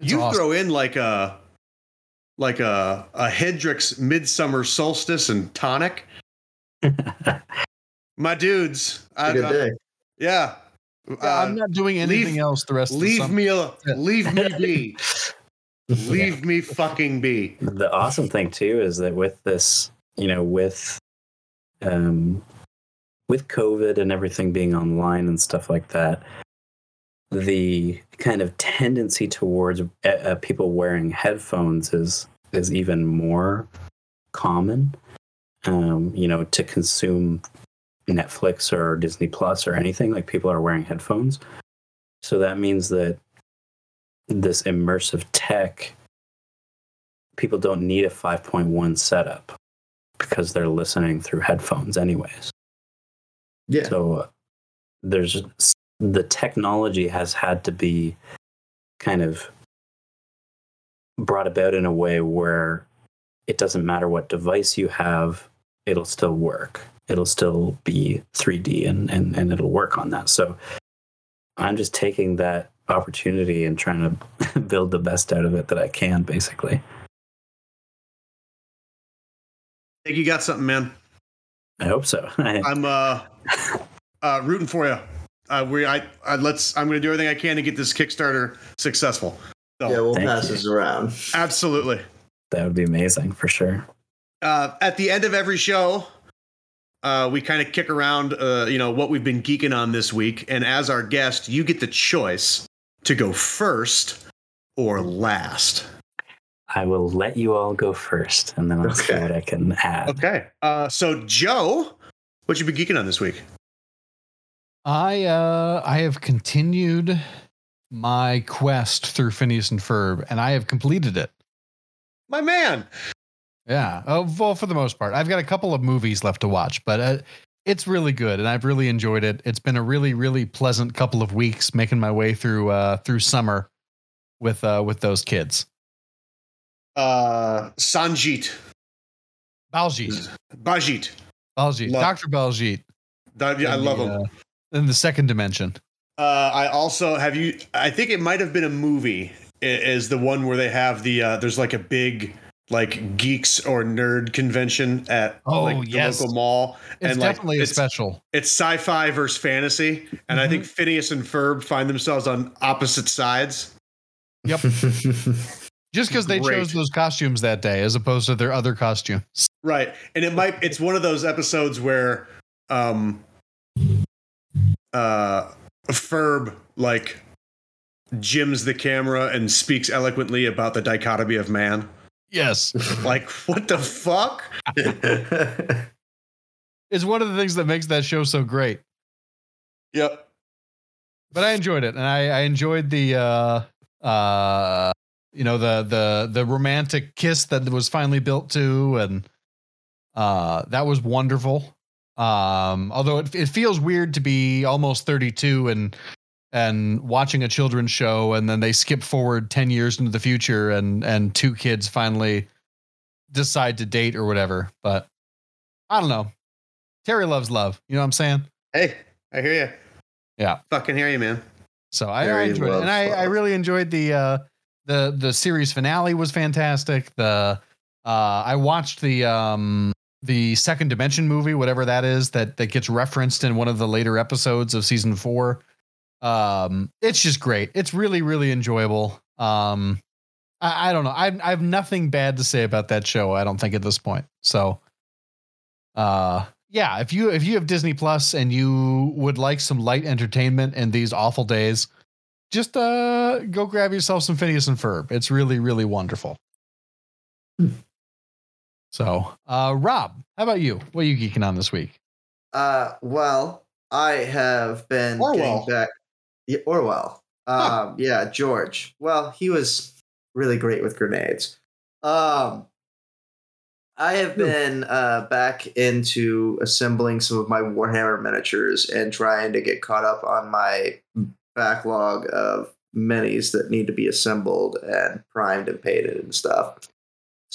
It's you awesome. throw in like a like a a Hendrick's Midsummer Solstice and tonic. My dudes, I, Good I- day. yeah. Yeah, Uh, I'm not doing anything leave- else the rest of the leave summer. me, a, leave me be. leave me fucking be. the awesome thing too is that with this, you know, with um with COVID and everything being online and stuff like that, the kind of tendency towards uh, uh, people wearing headphones is is even more common. Um, you know, to consume Netflix or Disney Plus or anything, like people are wearing headphones. So that means that this immersive tech people don't need a 5.1 setup because they're listening through headphones anyways Yeah. so uh, there's the technology has had to be kind of brought about in a way where it doesn't matter what device you have it'll still work it'll still be 3d and, and, and it'll work on that so i'm just taking that opportunity and trying to build the best out of it that i can basically I think you got something, man. i hope so I'm uh, uh rooting for you. Uh, we I, I let's I'm going to do everything I can to get this Kickstarter successful. So, yeah, we'll pass you. this around. absolutely. that would be amazing for sure uh, at the end of every show, uh, we kind of kick around, uh, you know, what we've been geeking on this week. And as our guest, you get the choice to go first or last. I will let you all go first, and then I'll see Okay. what I can add. Okay. Uh, so, Joe, what you been geeking on this week? I uh I have continued my quest through Phineas and Ferb, and I have completed it. My man. Yeah. Oh, well, for the most part, I've got a couple of movies left to watch, but uh, it's really good, and I've really enjoyed it. It's been a really, really pleasant couple of weeks making my way through uh through summer with uh with those kids. Uh, Sanjit. Baljeet, Bajit. Baljeet, Love- Doctor Baljeet. That- yeah, I love the, him. uh, in the second dimension. Uh, I also have you. I think it might have been a movie. Is the one where they have the uh, there's like a big like geeks or nerd convention at Oh, like, the yes. local mall. It's and, like, definitely a it's- special. It's sci-fi versus fantasy, and I Mhm. think Phineas and Ferb find themselves on opposite sides. Yep. Just because they chose those costumes that day as opposed to their other costumes. Right, and it might. It's one of those episodes where, um, uh, Ferb like jims the camera and speaks eloquently about the dichotomy of man. Yes. Like, what the fuck? It's one of the things that makes that show so great. Yep. But I enjoyed it. And I, I enjoyed the uh uh you know the the the romantic kiss that was finally built to and uh that was wonderful. Um although it it feels weird to be almost 32 and and watching a children's show and then they skip forward 10 years into the future and and two kids finally decide to date or whatever. But I don't know. Terry loves love. You know what I'm saying? Hey, I hear you. Yeah. Fucking hear you, man. So I, I enjoyed it, and I, I really enjoyed the uh, the the series finale was fantastic. The uh, I watched the um, the second dimension movie, whatever that is, that that gets referenced in one of the later episodes of season four. Um, it's just great. It's really really enjoyable. Um, I, I don't know. I I have nothing bad to say about that show. I don't think at this point. So, uh, yeah, if you if you have Disney Plus and you would like some light entertainment in these awful days, just uh go grab yourself some Phineas and Ferb. It's really really wonderful. So, uh, Rob, how about you? What are you geeking on this week? Uh, well, I have been Orwell. getting back. Yeah, Orwell. Um, yeah, George. Well, he was really great with grenades. Um, I have been uh, back into assembling some of my Warhammer miniatures and trying to get caught up on my backlog of minis that need to be assembled and primed and painted and stuff.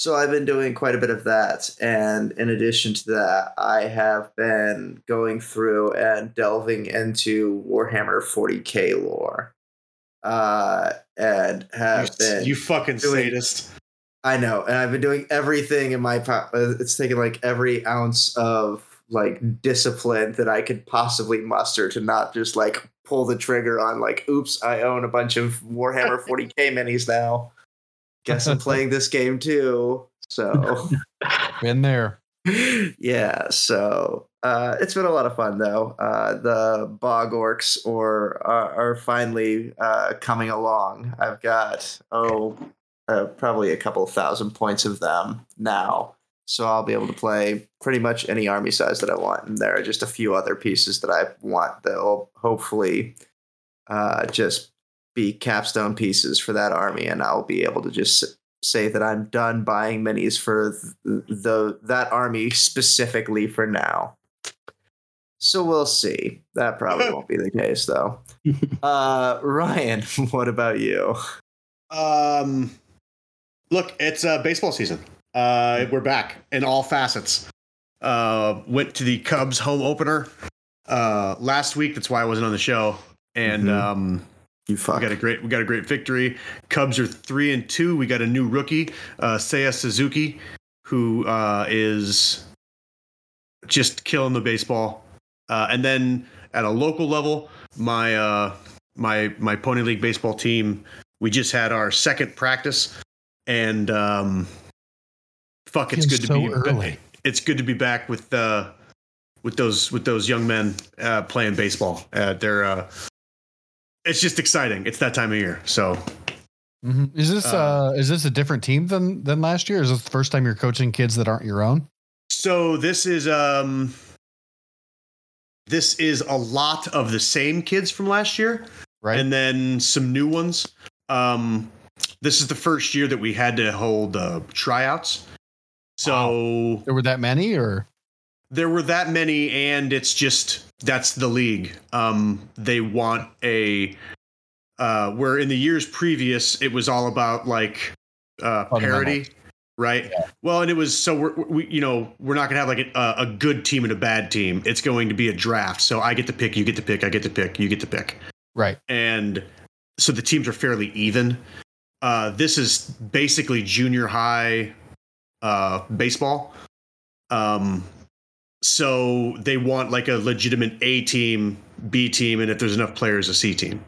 So I've been doing quite a bit of that. And in addition to that, I have been going through and delving into Warhammer 40k lore. Uh, and have you, been you fucking doing- sadist. I know, and I've been doing everything in my power. It's taken like every ounce of like discipline that I could possibly muster to not just like pull the trigger on like, oops, I own a bunch of Warhammer 40k minis now. Guess I'm playing this game too. So Been there. yeah, so uh, it's been a lot of fun though. Uh, the bog orcs or are, are finally uh, coming along. I've got oh uh, probably a couple thousand points of them now, so I'll be able to play pretty much any army size that I want. And there are just a few other pieces that I want that will hopefully uh, just be capstone pieces for that army, and I'll be able to just say that I'm done buying minis for th- the that army specifically for now. So we'll see. That probably won't be the case though. Uh, Ryan, what about you? Um, look, it's uh, baseball season. Uh, we're back in all facets. Uh, went to the Cubs home opener uh, last week. That's why I wasn't on the show. And Mhm. um, You we fuck. got a great we got a great victory. Cubs are three and two. We got a new rookie, uh, Seiya Suzuki, who uh, is just killing the baseball. Uh, and then at a local level, my uh, my my pony league baseball team, we just had our second practice, and um, fuck, it's Feels good to be early. It's good to be back with uh, with those with those young men uh, playing baseball. Uh, they're uh, it's just exciting. It's that time of year. So Mhm. Is this Uh, uh, is this a different team than than last year? Is this the first time you're coaching kids that aren't your own? so this is um this is a lot of the same kids from last year Right. and then some new ones. Um this is the first year that we had to hold uh, tryouts. So there were that many, or there were that many and it's just that's the league. Um they want a uh where in the years previous it was all about like uh parity right? Well and it was so we're we you know we're not gonna have like a, a good team and a bad team. It's going to be a draft. So i get to pick you get to pick i get to pick you get to pick. Right? and so the teams are fairly even. Uh, this is basically junior high uh, baseball. Um, so they want like a legitimate A team, B team, and if there's enough players, a C team.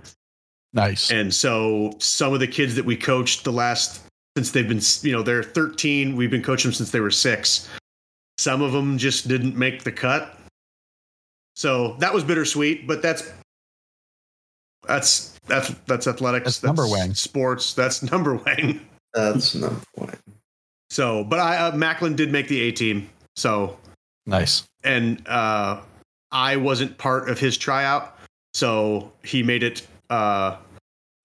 Nice. And so some of the kids that we coached the last since they've been, you know, they're 13. We've been coaching them since they were six. Some of them just didn't make the cut. So that was bittersweet, but that's that's that's that's athletics. That's Numberwang. Sports. That's Numberwang. That's number one. So, but I uh, Macklin did make the A team. So, nice. and uh, I wasn't part of his tryout, so he made it. Uh,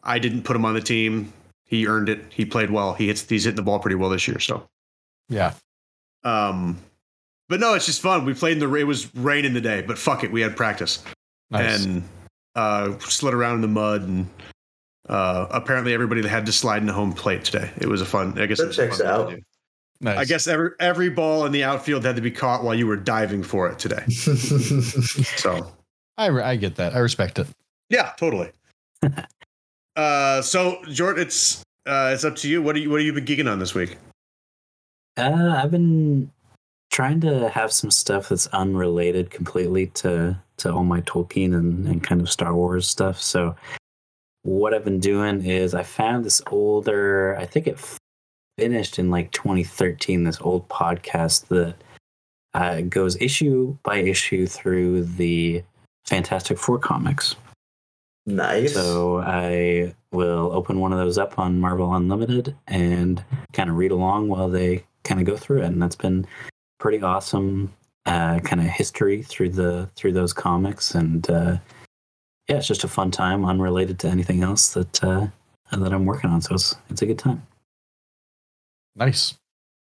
I didn't put him on the team. He earned it. He played well. He hits. He's hitting the ball pretty well this year. So, Yeah. um, but no, it's just fun. We played in the. It was raining the day, but fuck it, we had practice Nice. and uh, slid around in the mud and. Uh, apparently, everybody that had to slide in the home plate today. It was a fun. I guess That it was a checks fun thing to out. Do. nice. I guess every every ball in the outfield had to be caught while you were diving for it today. So I I get that. I respect it. yeah, totally. uh, so Jordan, it's uh, it's up to you. What are you what have you been geeking on this week? Uh, I've been trying to have some stuff that's unrelated completely to to all my Tolkien and, and kind of Star Wars stuff. So what I've been doing is I found this older, I think it finished in like 2013, this old podcast that uh, goes issue by issue through the Fantastic Four comics. nice. So I will open one of those up on Marvel Unlimited and kind of read along while they kind of go through it, and that's been pretty awesome. Uh, kind of history through the through those comics, and uh, yeah, it's just a fun time, unrelated to anything else that uh, that I'm working on. So it's it's a good time. Nice.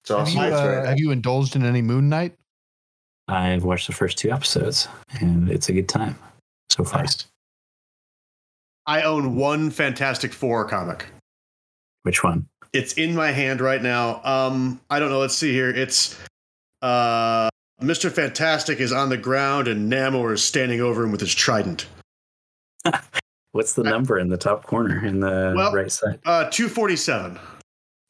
It's Have you, uh, have you indulged in any Moon Knight? I've watched the first two episodes, and it's a good time so far. Nice. I own one Fantastic Four comic. Which one? It's in my hand right now. Um, I don't know. Let's see here. It's uh, Mr. Fantastic is on the ground and Namor is standing over him with his trident. What's the I- number in the top corner in the Well- right side? Uh, two forty seven.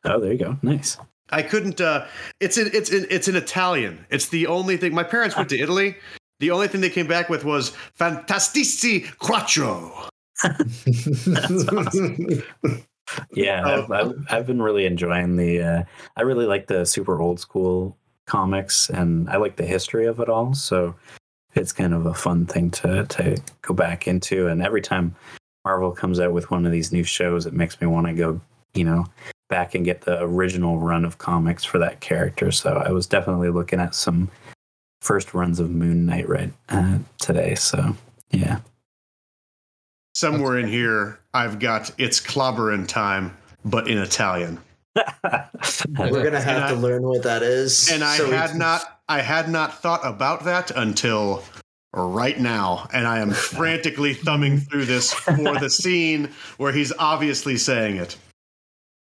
Oh, there you go. Nice. I couldn't. Uh, it's in, it's in, it's in Italian. It's the only thing. My parents went to Italy. The only thing they came back with was Fantastici Quattro. Yeah, Oh. I've, I've, I've been really enjoying the. Uh, I really like the super old school comics, and I like the history of it all. So it's kind of a fun thing to to go back into. And every time Marvel comes out with one of these new shows, it makes me want to go, you know, back and get the original run of comics for that character. So I was definitely looking at some first runs of Moon Knight right uh, today. So yeah. Somewhere in here, I've got it's clobbering time, but in Italian. We're gonna have And to I- learn what that is. And I so had can- not, I had not thought about that until right now, and I am frantically thumbing through this for the scene where he's obviously saying it.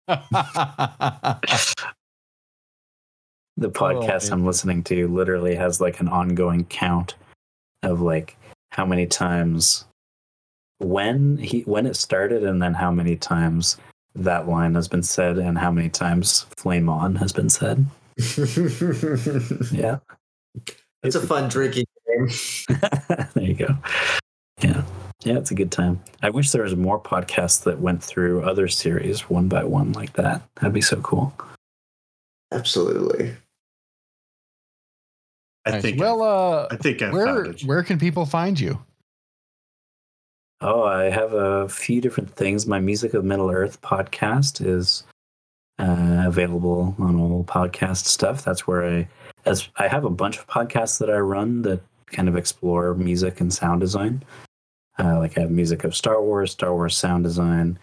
the podcast oh, man. I'm listening to literally has like an ongoing count of like how many times when he when it started and then how many times that line has been said and how many times flame on has been said. Yeah. it's a fun drinking game. there you go. Yeah. Yeah, it's a good time. I wish there was more podcasts that went through other series one by one like that. That'd be so cool. Absolutely. I Nice. think. well, uh, I think I where found it. where can people find you? Oh, I have a few different things. My Music of Middle Earth podcast is uh, available on all podcast stuff. That's where I, as I have a bunch of podcasts that I run that kind of explore music and sound design. Uh, like I have Music of Star Wars, Star Wars sound design,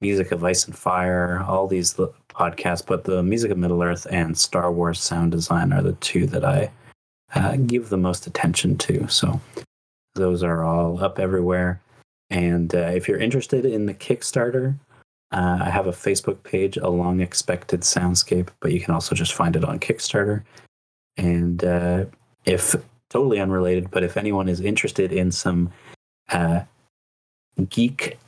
Music of Ice and Fire, all these podcasts. But the Music of Middle Earth and Star Wars sound design are the two that I uh, give the most attention to. So those are all up everywhere. And uh, if you're interested in the Kickstarter, uh, I have a Facebook page, A Long Expected Soundscape, but you can also just find it on Kickstarter. And uh, if totally unrelated, but if anyone is interested in some uh, geek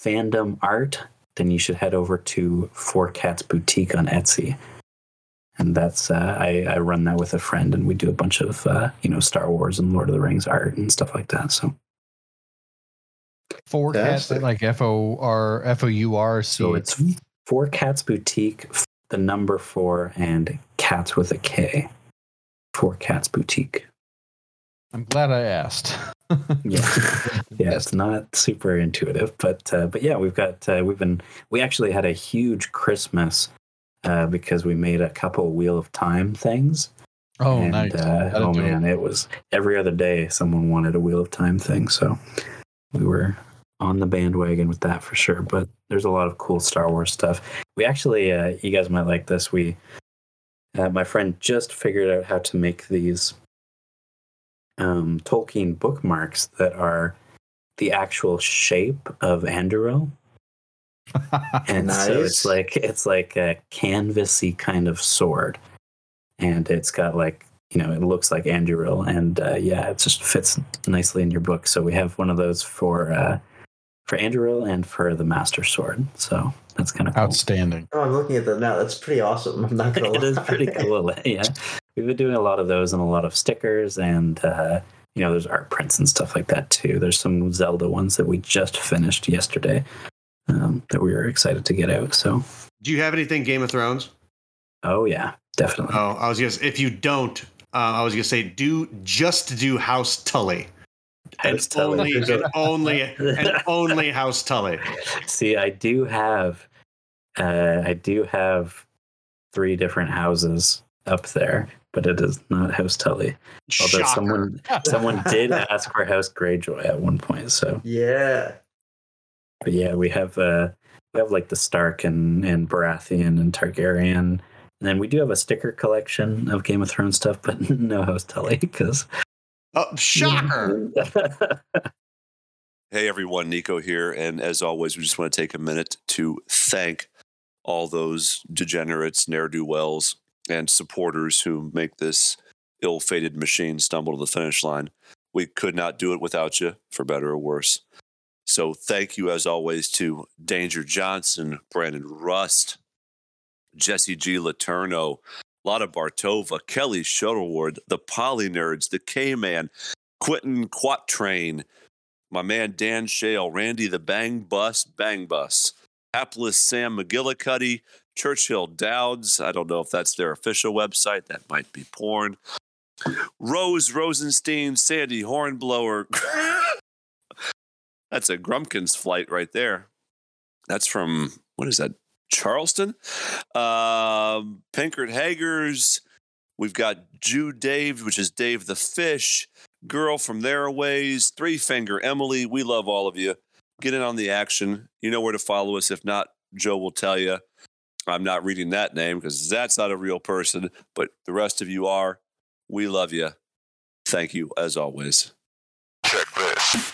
fandom art, then you should head over to Four Cats Boutique on Etsy. And that's uh, I, I run that with a friend, and we do a bunch of uh, you know Star Wars and Lord of the Rings art and stuff like that. So Four cats Fantastic. like F O R F O U R C. So it's Four Cats Boutique, the number four, and cats with a K. Four Cats Boutique. I'm glad I asked. Yeah, yeah, it's not super intuitive, but uh, but yeah, we've got uh, we've been we actually had a huge Christmas uh, because we made a couple Wheel of Time things. Oh, and, nice. Uh, oh do it. man, it was every other day someone wanted a Wheel of Time thing, so we were on the bandwagon with that for sure. But there's a lot of cool Star Wars stuff. We actually, uh, you guys might like this. We, uh, my friend, just figured out how to make these um, Tolkien bookmarks that are the actual shape of Anduril. and so it's like it's like a canvassy kind of sword, and it's got like you know it looks like Anduril, and uh, yeah, it just fits nicely in your book. So we have one of those for uh, for Anduril and for the Master Sword. So that's kind of cool. Outstanding. Oh, I'm looking at that now. That's pretty awesome. I'm not gonna it is lie. pretty cool. Yeah, we've been doing a lot of those and a lot of stickers, and uh, you know, there's art prints and stuff like that too. There's some Zelda ones that we just finished yesterday um, that we were excited to get out. So, Do you have anything Game of Thrones? oh yeah, definitely. Oh, I was gonna. If you don't, uh, I was gonna say do just do House Tully. And Tully. only and only and only House Tully. See, I do have, uh, I do have three different houses up there, but it is not House Tully. Although Shocker. someone someone did ask for House Greyjoy at one point. So, Yeah. but yeah, we have uh, we have like the Stark and and Baratheon and Targaryen. And then we do have a sticker collection of Game of Thrones stuff, but no host Tully because Oh, shocker! Hey everyone, Nico here. And as always, we just want to take a minute to thank all those degenerates, ne'er do wells, and supporters who make this ill fated machine stumble to the finish line. We could not do it without you, for better or worse. So thank you, as always, to Danger Johnson, Brandon Rust, Jesse G. Letourneau, Lada Bartova, Kelly Shuttlewood, the Polinerds, the K Man, Quentin Quatrain, my man Dan Shale, Randy the Bang Bus, Bang Bus, hapless Sam McGillicuddy, Churchill Dowds. I don't know if that's their official website. That might be porn. Rose Rosenstein, Sandy Hornblower. that's a Grumpkins flight right there. That's from, what is that? Charleston. Um, Pinkert Hagers. We've got Jew Dave, which is Dave the Fish. Girl from Their Ways. Three Finger Emily. We love all of you. Get in on the action. You know where to follow us. If not, Joe will tell you. I'm not reading that name because that's not a real person, but the rest of you are. We love you. Thank you as always. Check this.